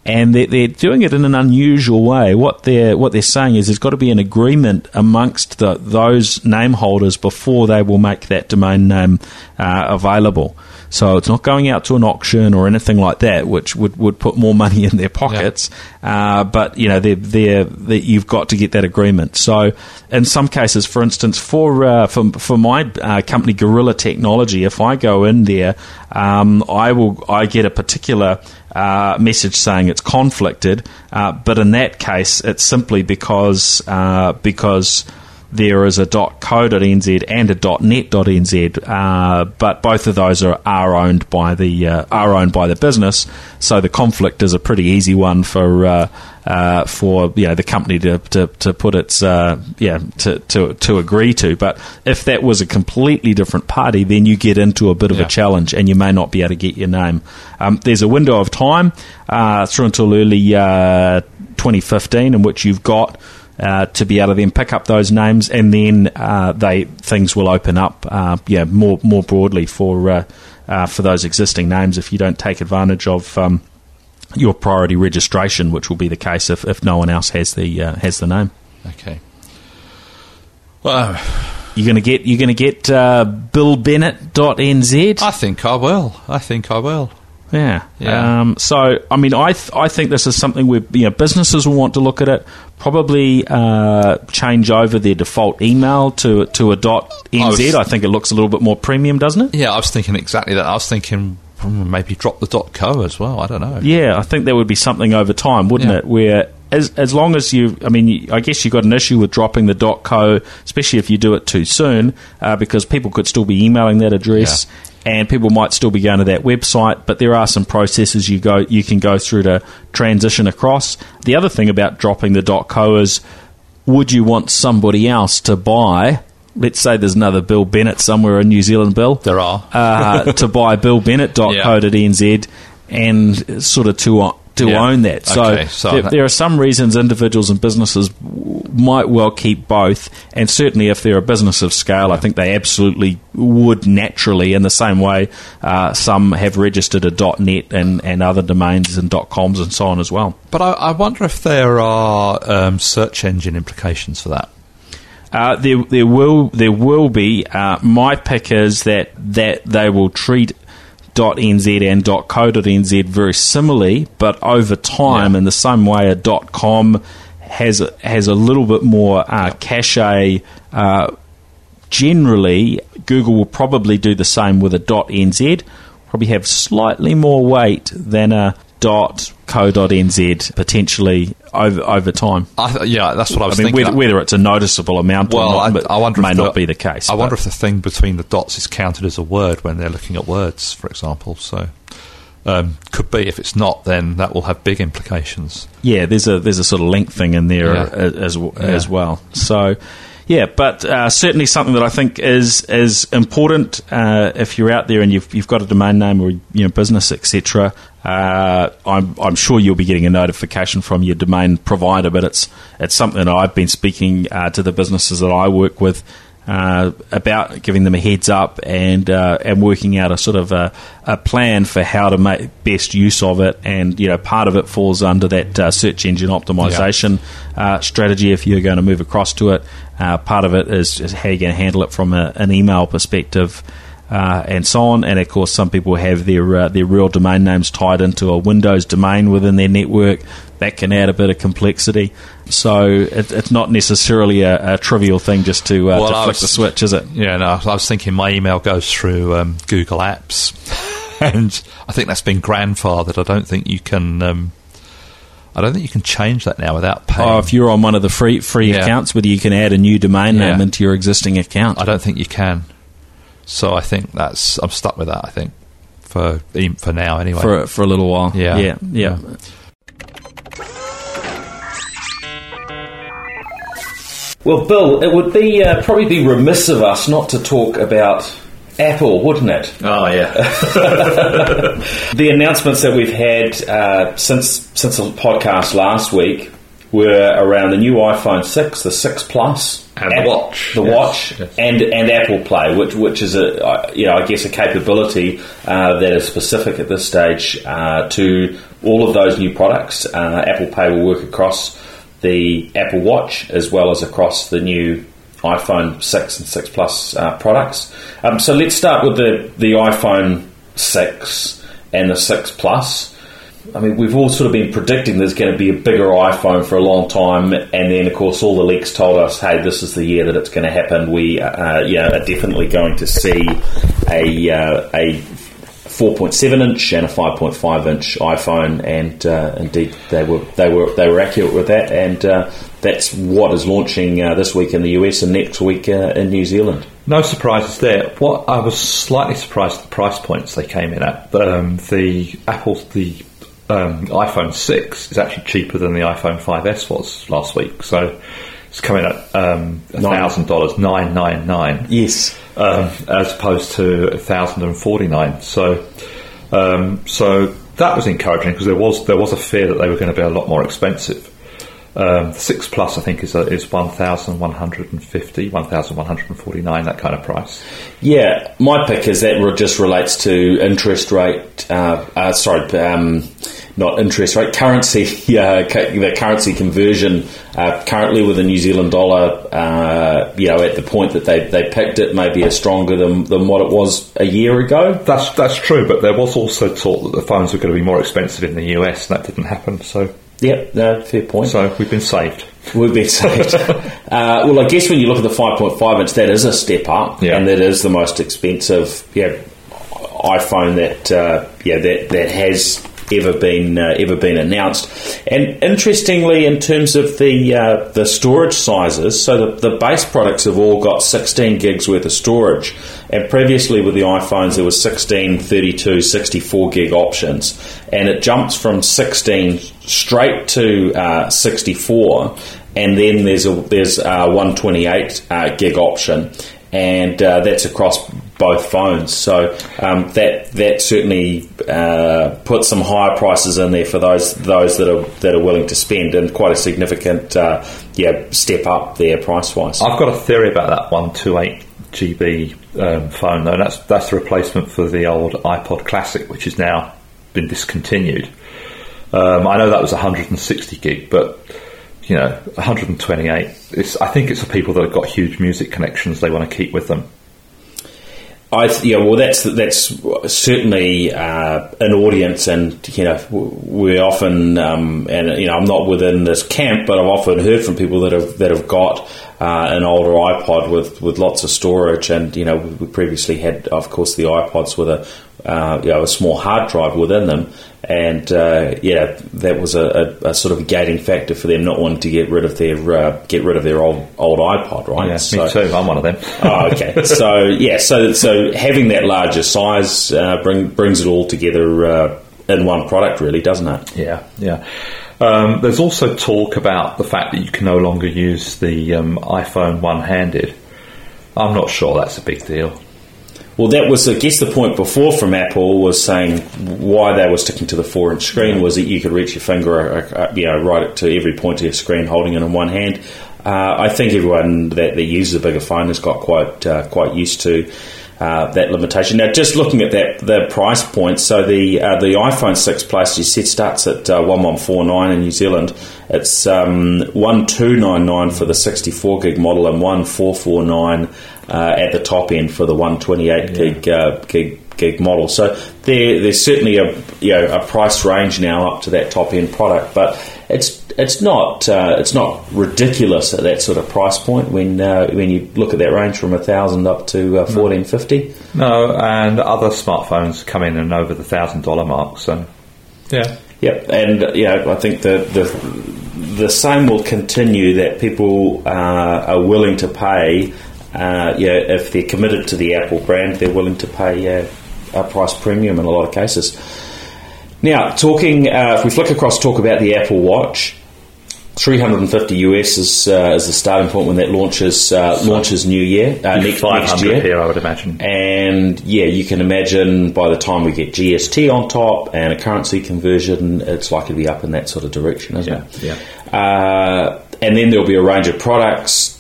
and they're, they're, doing it in an unusual way. What they're what they're saying is there's got to be an agreement amongst the, those name holders before they will make that domain name uh, available. So it's not going out to an auction or anything like that, which would, would put more money in their pockets. Yeah. Uh, but you know, they're, they're, they're, you've got to get that agreement. So in some cases, for instance, for uh, for, for my uh, company, Gorilla Technology, if I go in there, um, I will I get a particular uh, message saying it's conflicted, uh, but in that case, it's simply because uh, because there is a .co.nz and a .net.nz, uh, but both of those are, are owned by the uh, are owned by the business. So the conflict is a pretty easy one for uh, uh for you know the company to, to, to put its uh, yeah to, to to agree to. But if that was a completely different party, then you get into a bit of yeah. a challenge, and you may not be able to get your name. Um, there's a window of time uh, through until early 2015 in which you've got uh, to be able to then pick up those names, and then uh, they things will open up, uh, yeah, more more broadly for uh, uh, for those existing names if you don't take advantage of. Um, your priority registration, which will be the case if, if no one else has the uh, has the name. Okay. Well, you're going to get you're to get uh, billbennett.nz. I think I will. I think I will. Yeah. yeah. Um, so, I mean, I th- I think this is something where you know businesses will want to look at it. Probably uh, change over their default email to to a dot nz. I, was, I think it looks a little bit more premium, doesn't it? Yeah, I was thinking exactly that. I was thinking hmm, maybe drop the dot co as well. I don't know. Yeah, I think there would be something over time, wouldn't yeah. it? Where as as long as you, I mean, I guess you've got an issue with dropping the dot .co, especially if you do it too soon, uh, because people could still be emailing that address, and people might still be going to that website, but there are some processes you go you can go through to transition across. The other thing about dropping the .co is would you want somebody else to buy let's say there's another Bill Bennett somewhere in New Zealand, Bill. There are. uh, to buy [laughs] billbennett.co.nz yeah. and sort of to to yeah. own that. So, okay, so there, there, are some reasons individuals and businesses might well keep both, and certainly if they're a business of scale, yeah. I think they absolutely would naturally. In the same way, uh, some have registered a dot .net and, and other domains and dot .coms and so on as well. But I, I wonder if there are um, search engine implications for that. Uh, there, there will there will be. Uh, my pick is that that they will treat .nz and .co.nz very similarly, but over time, yeah. in the same way a .com has a, has a little bit more uh, cachet. Uh, generally, Google will probably do the same with a .nz. Probably have slightly more weight than a .co.nz potentially over over time. I, yeah, that's what I was I mean, thinking. Whether, whether, it's a noticeable amount well, or not, I, I wonder may not be the case. I wonder if the thing between the dots is counted as a word when they're looking at words, for example. So. Um, could be. If it's not, then that will have big implications. Yeah, there's a there's a sort of link thing in there yeah. as as, yeah. as well. So, yeah, but uh, certainly something that I think is is important uh, if you're out there and you've you've got a domain name or you know business etc. Uh, I'm, I'm sure you'll be getting a notification from your domain provider, but it's it's something that I've been speaking uh, to the businesses that I work with uh, about giving them a heads up and uh, and working out a sort of a, a, plan for how to make best use of it. And you know, part of it falls under that uh, search engine optimization yeah. Uh, strategy. If you're going to move across to it, part of it is, is, how you're going to handle it from a, an email perspective uh, and so on. And of course, some people have their uh, their real domain names tied into a Windows domain within their network. That can add a bit of complexity. So it, it's not necessarily a, a, trivial thing just to, uh, well, to flick was, the switch, is it? Yeah, no. I was thinking my email goes through um, Google Apps, [laughs] and I think that's been grandfathered. I don't think you can. Um, I don't think you can change that now without paying. Oh, if you're on one of the free free yeah. accounts, whether you can add a new domain yeah. name into your existing account. I don't think you can. So I think that's I'm stuck with that. I think for for now anyway. For for a little while. Yeah. Yeah. Yeah. Well, Bill, it would be uh, probably be remiss of us not to talk about Apple, wouldn't it? Oh yeah. [laughs] [laughs] the announcements that we've had uh, since since the podcast last week were around the new iPhone 6, the 6 Plus, And the watch, the yes, watch, yes. and and Apple Pay, which which is a uh, you know I guess a capability uh, that is specific at this stage uh, to all of those new products. Uh, Apple Pay will work across the Apple Watch as well as across the new iPhone 6 and 6 Plus uh, products. Um, so let's start with the the iPhone 6 and the 6 Plus. I mean, we've all sort of been predicting there's going to be a bigger iPhone for a long time, and then of course all the leaks told us, hey, this is the year that it's going to happen. We, uh, know, are definitely going to see a uh, a 4.7 inch and a 5.5 inch iPhone, and uh, indeed they were they were they were accurate with that, and uh, that's what is launching uh, this week in the US and next week uh, in New Zealand. No surprises there. What I was slightly surprised at the price points they came in at. Um, the Apple, the um, iPhone 6 is actually cheaper than the iPhone 5S was last week. So it's coming at um, thousand dollars, nine nine nine. Yes. um, as opposed to 1,049. So, um, so that was encouraging because there was there was a fear that they were going to be a lot more expensive. Um, six plus, I think, is a, is 1,150, 1,149, that kind of price. Yeah, my pick is that just relates to interest rate. Uh, uh, sorry, um, not interest rate, currency. [laughs] Uh, the currency conversion uh, currently with the New Zealand dollar. Uh, you know, at the point that they, they picked it, maybe is stronger than, than what it was a year ago. That's that's true, but there was also talk that the phones were going to be more expensive in the US, and that didn't happen. So, Yep, no, fair point. so we've been saved. We've been saved. [laughs] uh, well, I guess when you look at the 5.5 inch, that is a step up, Yeah. and that is the most expensive yeah, iPhone that uh, yeah that that has ever been uh, ever been announced. And interestingly, in terms of the uh, the storage sizes, so the, the base products have all got 16 gigs worth of storage, and previously with the iPhones there was 16, 32, 64 gig options, and it jumps from 16 straight to uh, 64, and then there's a there's a 128 uh, gig option, and uh, that's across both phones. So um, that that certainly uh, puts some higher prices in there for those those that are that are willing to spend, and quite a significant uh, yeah step up there price wise. I've got a theory about that 128 GB um, phone, though. That's that's the replacement for the old iPod Classic, which has now been discontinued. Um, I know that was 160 gig, but you know, 128. It's, I think it's for people that have got huge music connections they want to keep with them. I yeah, well, that's that's certainly uh, an audience, and you know, w- we often, um, and you know, I'm not within this camp, but I've often heard from people that have that have got uh, an older iPod with, with lots of storage, and you know, we previously had, of course, the iPods with a uh, you know a small hard drive within them, and uh, yeah, that was a, a, a sort of a gating factor for them not wanting to get rid of their uh, get rid of their old old iPod, right? Yeah, So- me too. I'm one of them. [laughs] oh, okay. So yeah, so so having that larger size uh, bring, brings it all together uh, in one product, really, doesn't it? Yeah, yeah. Um, there's also talk about the fact that you can no longer use the um, iPhone one-handed. I'm not sure that's a big deal. Well, that was, I guess, the point before from Apple was saying why they were sticking to the four-inch screen was that you could reach your finger, uh, uh, you know, right to every point of your screen, holding it in one hand. Uh, I think everyone that, that uses a bigger phone has got quite uh, quite used to uh, that limitation. Now, just looking at that the price point, so the uh, the iPhone six Plus you said starts at uh, one one four nine in New Zealand. It's um, one two nine nine for the sixty four gig model and one four four nine uh, at the top end for the one twenty eight gig uh, gig gig model. So there, there's certainly a you know a price range now up to that top end product, but it's it's not uh, it's not ridiculous at that sort of price point when uh, when you look at that range from a thousand up to uh, fourteen fifty. No, and other smartphones come in and over the thousand dollar mark. So, yeah, Yep, and uh, you know, I think the the the same will continue that people uh, are willing to pay. Uh, yeah, if they're committed to the Apple brand, they're willing to pay uh, a price premium in a lot of cases. Now, talking, uh, if we flick across, talk about the Apple Watch. 350 US is, uh, is the starting point when that launches uh, launches New Year uh, next, next year. here, I would imagine. And yeah, you can imagine by the time we get GST on top and a currency conversion, it's likely to be up in that sort of direction, isn't Yeah, it? yeah. Uh, and then there'll be a range of products,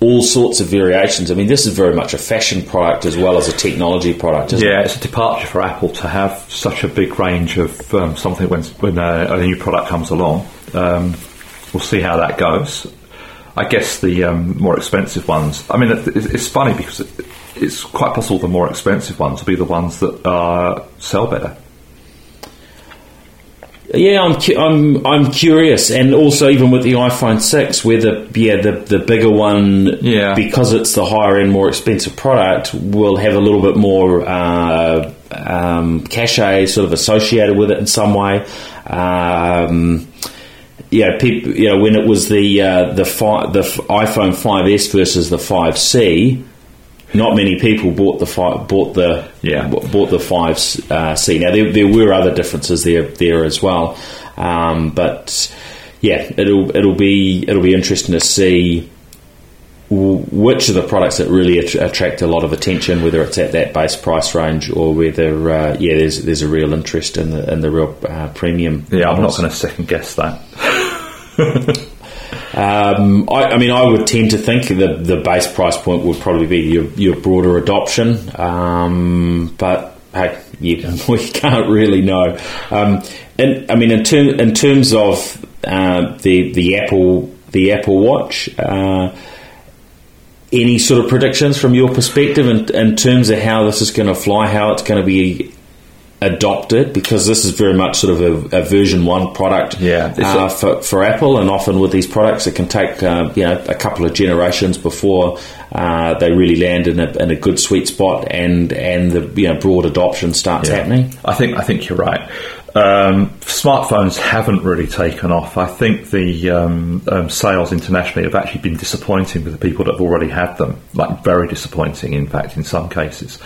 all sorts of variations. I mean, this is very much a fashion product as well as a technology product, isn't Yeah, it? it's a departure for Apple to have such a big range of um, something when when uh, a new product comes along. Um, we'll see how that goes. I guess the um, more expensive ones. I mean, it, it's it's funny because it, it's quite possible the more expensive ones will be the ones that uh, sell better. Yeah, I'm, cu- I'm I'm curious, and also even with the iPhone six, where the yeah the the bigger one, Yeah. because it's the higher end, more expensive product, will have a little bit more uh, um, cachet sort of associated with it in some way. Um, yeah, people, you know, when it was the uh, the fi- the f- iPhone 5s versus the 5C, not many people bought the fi- bought the Yeah. bought the 5C. Now there, there were other differences there there as well, um, but yeah, it'll it'll be it'll be interesting to see which of the products that really att- attract a lot of attention, whether it's at that base price range or whether uh, yeah, there's there's a real interest in the in the real uh, premium. Yeah, I'm not going to second guess that. [laughs] Um, I, I mean, I would tend to think the the base price point would probably be your, your broader adoption, um, but hey, you, [laughs] we can't really know. Um, and I mean, in, in terms of uh, the the Apple the Apple Watch. Uh, any sort of predictions from your perspective in, in terms of how this is going to fly, how it's going to be adopted? Because this is very much sort of a, a version one product Yeah, uh, for, for Apple, and often with these products, it can take uh, you know a couple of generations before uh, they really land in a, in a good sweet spot, and and the you know broad adoption starts Yeah. happening. I think I think you're right. Um, smartphones haven't really taken off. I think the um, um, sales internationally have actually been disappointing for the people that have already had them, like very disappointing, in fact, in some cases.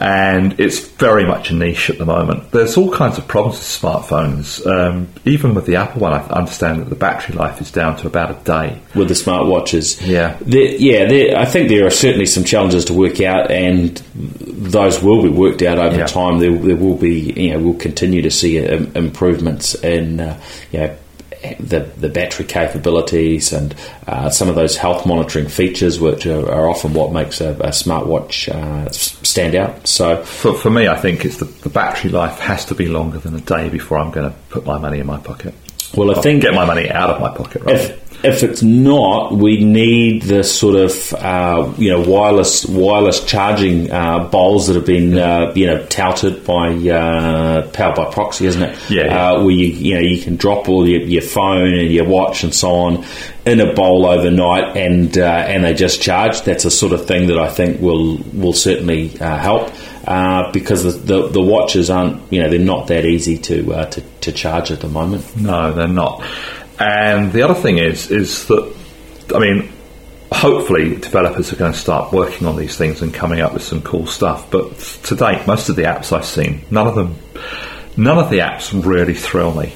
And it's very much a niche at the moment. There's all kinds of problems with smartphones. Um, even with the Apple one, I understand that the battery life is down to about a day. with the smartwatches. Yeah. There, yeah. There, I think there are certainly some challenges to work out, and those will be worked out over Yeah. time. There, there will be, you know, we'll continue to see um, improvements in, uh, you know. The, the battery capabilities and uh, some of those health monitoring features, which are, are often what makes a, a smartwatch uh, stand out. So, For, for me, I think it's the, the battery life has to be longer than a day before I'm going to put my money in my pocket. well, I think Get my money out of my pocket, right? if if it's not, we need the sort of uh, you know wireless wireless charging uh, bowls that have been uh, you know touted by uh, powered by proxy, isn't it? Yeah, yeah. Uh, where you you know you can drop all your, your phone and your watch and so on in a bowl overnight, and uh, and they just charge. That's a sort of thing that I think will will certainly uh, help. Uh, because the, the the watches aren't you know they're not that easy to uh, to, to charge at the moment. No, they're not. And the other thing is, is that, I mean, hopefully developers are going to start working on these things and coming up with some cool stuff. But to date, most of the apps I've seen, none of them, none of the apps really thrill me.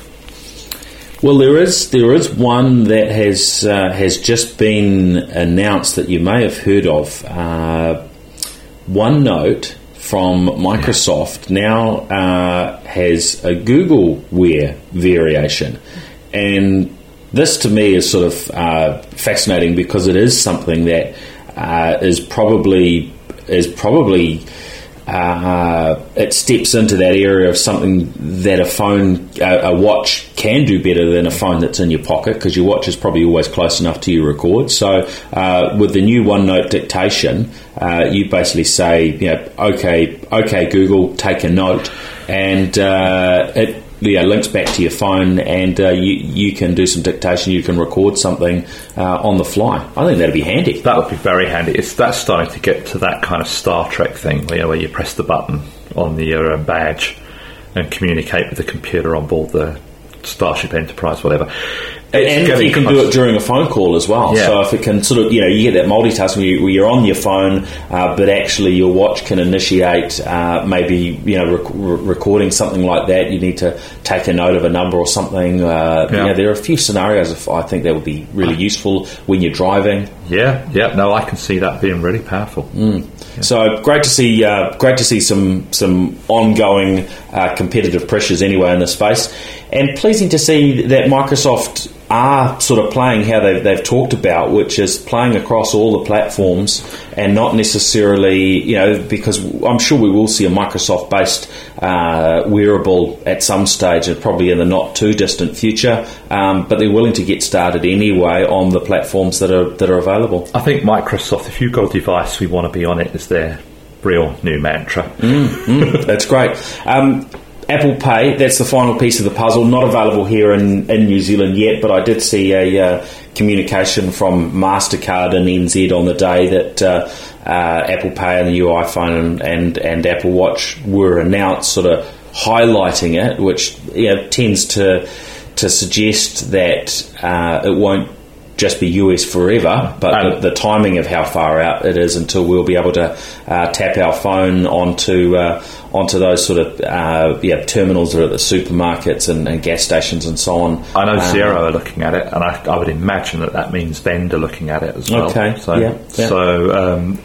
Well, there is there is one that has uh, has just been announced that you may have heard of. Uh, OneNote from Microsoft now uh, has a Google Wear variation, and this to me is sort of uh, fascinating because it is something that uh, is probably is probably uh, it steps into that area of something that a phone, a, a watch can do better than a phone that's in your pocket because your watch is probably always close enough to your record. So, uh, with the new OneNote dictation, uh, you basically say, you know, okay, okay, Google, take a note, and uh, it yeah, links back to your phone, and uh, you you can do some dictation. You can record something uh, on the fly. I think that'd be handy. That would be very handy. It's that's starting to get to that kind of Star Trek thing, know, where you press the button on the uh, badge and communicate with the computer on board the Starship Enterprise, whatever. It's and you can do it during a phone call as well. Yeah. So if it can sort of, you know, you get that multitasking where, you, you're on your phone, uh, but actually your watch can initiate uh, maybe, you know, rec- recording something like that. You need to take a note of a number or something. Uh, Yeah. You know, there are a few scenarios if I think that would be really useful when you're driving. Yeah, yeah. No, I can see that being really powerful. So great to see, uh, great to see some some ongoing uh, competitive pressures anyway in the space, and pleasing to see that Microsoft are sort of playing how they've, they've talked about, which is playing across all the platforms and not necessarily, you know, because I'm sure we will see a Microsoft based uh, wearable at some stage, and probably in the not too distant future. Um, but they're willing to get started anyway on the platforms that are that are available. I think Microsoft, if you've got a device, we want to be on it, is their real new mantra. [laughs] That's great. Um, Apple Pay, that's the final piece of the puzzle. Not available here in, in New Zealand yet, but I did see a uh, communication from MasterCard and NZ on the day that uh, uh, Apple Pay and the new iPhone and, and, and Apple Watch were announced, sort of highlighting it, which you know, tends to, to suggest that uh, it won't just be US forever, but And- the, the timing of how far out it is until we'll be able to uh, tap our phone onto uh, onto those sort of uh, yeah terminals that are at the supermarkets and, and gas stations and so on. I know Um, Xero are looking at it, and I, I would imagine that that means Vend are looking at it as well. Okay, So, yeah, yeah. so um,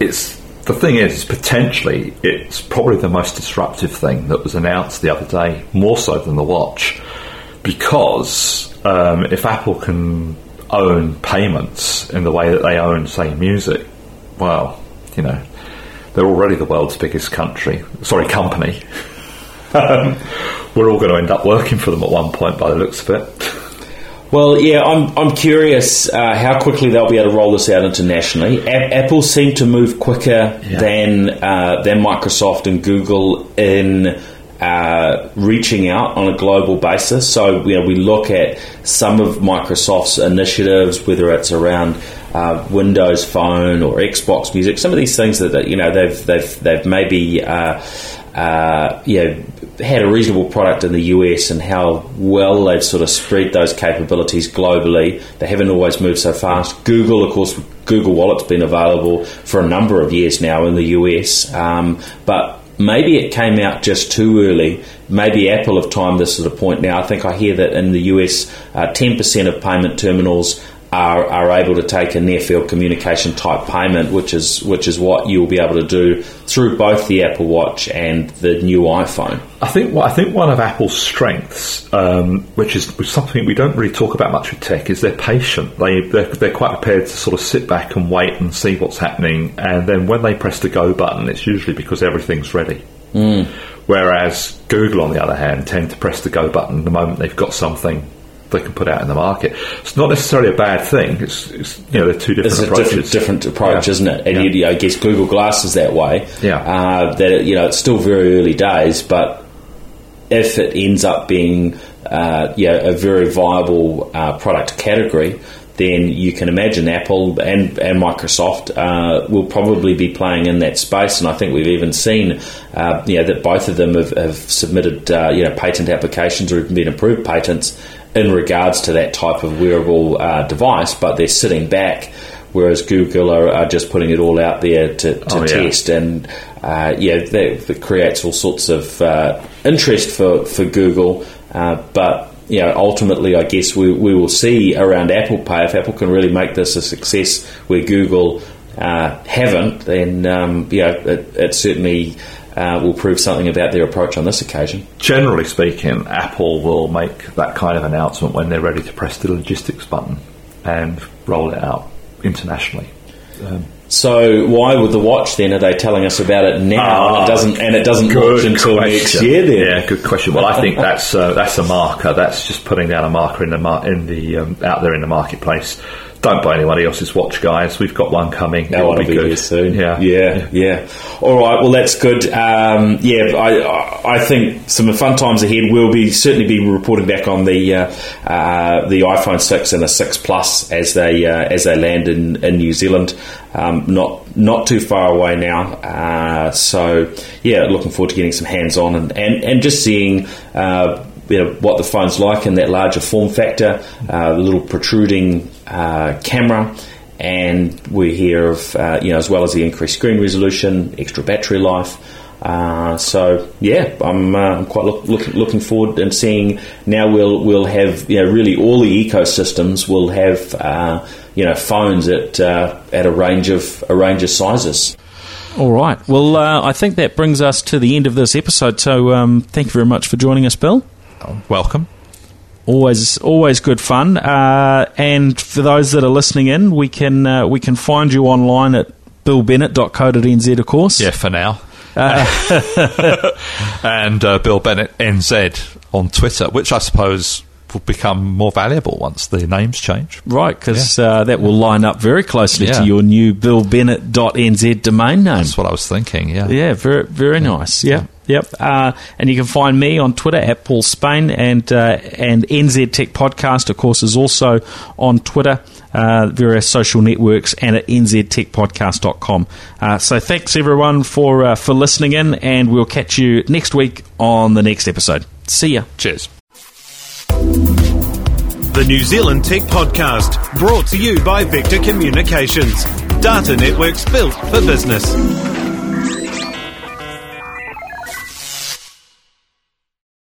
it's the thing is, potentially, it's probably the most disruptive thing that was announced the other day, more so than the watch, because um, if Apple can own payments in the way that they own, say, music, well, you know, they're already the world's biggest country, sorry, company. Um, we're all going to end up working for them at one point by the looks of it. Well, yeah, I'm, I'm curious uh, how quickly they'll be able to roll this out internationally. A- Apple seemed to move quicker Yeah. than uh, than Microsoft and Google in uh, reaching out on a global basis. So, you know, we look at some of Microsoft's initiatives, whether it's around uh, Windows Phone or Xbox Music, some of these things that, that you know they've they've they've maybe uh, uh, you know had a reasonable product in the US and how well they've sort of spread those capabilities globally. They haven't always moved so fast. Google, of course, Google Wallet's been available for a number of years now in the US, um, but maybe it came out just too early. Maybe Apple have timed this at a point now. I think I hear that in the US, uh, 10% of payment terminals are, are able to take a near field communication type payment, which is which is what you'll be able to do through both the Apple Watch and the new iPhone. I think I think one of Apple's strengths, um, which is which is something we don't really talk about much with tech, is they're patient. They they're, they're quite prepared to sort of sit back and wait and see what's happening, and then when they press the go button, it's usually because everything's ready. Whereas Google, on the other hand, tend to press the go button the moment they've got something they can put out in the market. It's not necessarily a bad thing. It's, it's you know they're two different It's a approaches. different, different approach, Yeah. isn't it? And Yeah. you, I guess Google Glass is that way. Yeah. Uh, that it, you know it's still very early days, but if it ends up being uh, yeah a very viable uh, product category, then you can imagine Apple and and Microsoft uh, will probably be playing in that space. And I think we've even seen uh, you know that both of them have, have submitted uh, you know patent applications or even been approved patents in regards to that type of wearable uh, device, but they're sitting back. Whereas Google are, are just putting it all out there to, to Oh, yeah. test, and uh, yeah, that, that creates all sorts of uh, interest for for Google. Uh, but you know, ultimately, I guess we, we will see around Apple Pay if Apple can really make this a success where Google uh, haven't, then um, you know, it, it certainly uh, will prove something about their approach on this occasion. Generally speaking, Apple will make that kind of announcement when they're ready to press the logistics button and roll it out internationally. So why would the watch then are they telling us about it now and Ah, it doesn't and it doesn't launch until next year? Then Yeah, good question. Well, I think that's uh, that's a marker. That's just putting down a marker in the mar- in the um, out there in the marketplace. Don't buy anybody else's watch, guys. We've got one coming. That It'll one will be be good here soon. Yeah, yeah, yeah. All right. Well, that's good. Um, yeah, I, I think some fun times ahead. We'll be certainly be reporting back on the uh, uh, the iPhone six and the six Plus as they uh, as they land in, in New Zealand. Um, not not too far away now. Uh, so yeah, looking forward to getting some hands on and, and, and just seeing. Uh, you know, what the phone's like in that larger form factor, uh, the little protruding uh, camera, and we hear of uh, you know as well as the increased screen resolution, extra battery life. Uh, so yeah, I'm, uh, I'm quite look, look, looking forward and seeing now we'll we'll have you know really all the ecosystems will have uh, you know phones at uh, at a range of a range of sizes. All right. Well, uh, I think that brings us to the end of this episode. So um, thank you very much for joining us, Bill. Welcome. Always, always good fun. Uh, and for those that are listening in, we can uh, we can find you online at billbennett.co.nz, of course. Yeah, for now. Uh. [laughs] and uh, Bill Bennett NZ on Twitter, which I suppose will become more valuable once the names change. Right, because yeah. uh, that will line up very closely yeah. to your new billbennett.nz domain name. That's what I was thinking, yeah. Yeah, very, very yeah. nice. Yeah. Yep, uh, and you can find me on Twitter at Paul Spain, and uh, and NZ Tech Podcast, of course, is also on Twitter, uh, various social networks, and at nztechpodcast.com. Uh, so thanks everyone for uh, for listening in, and we'll catch you next week on the next episode. See ya. Cheers. The New Zealand Tech Podcast, brought to you by Vector Communications. Data networks built for business.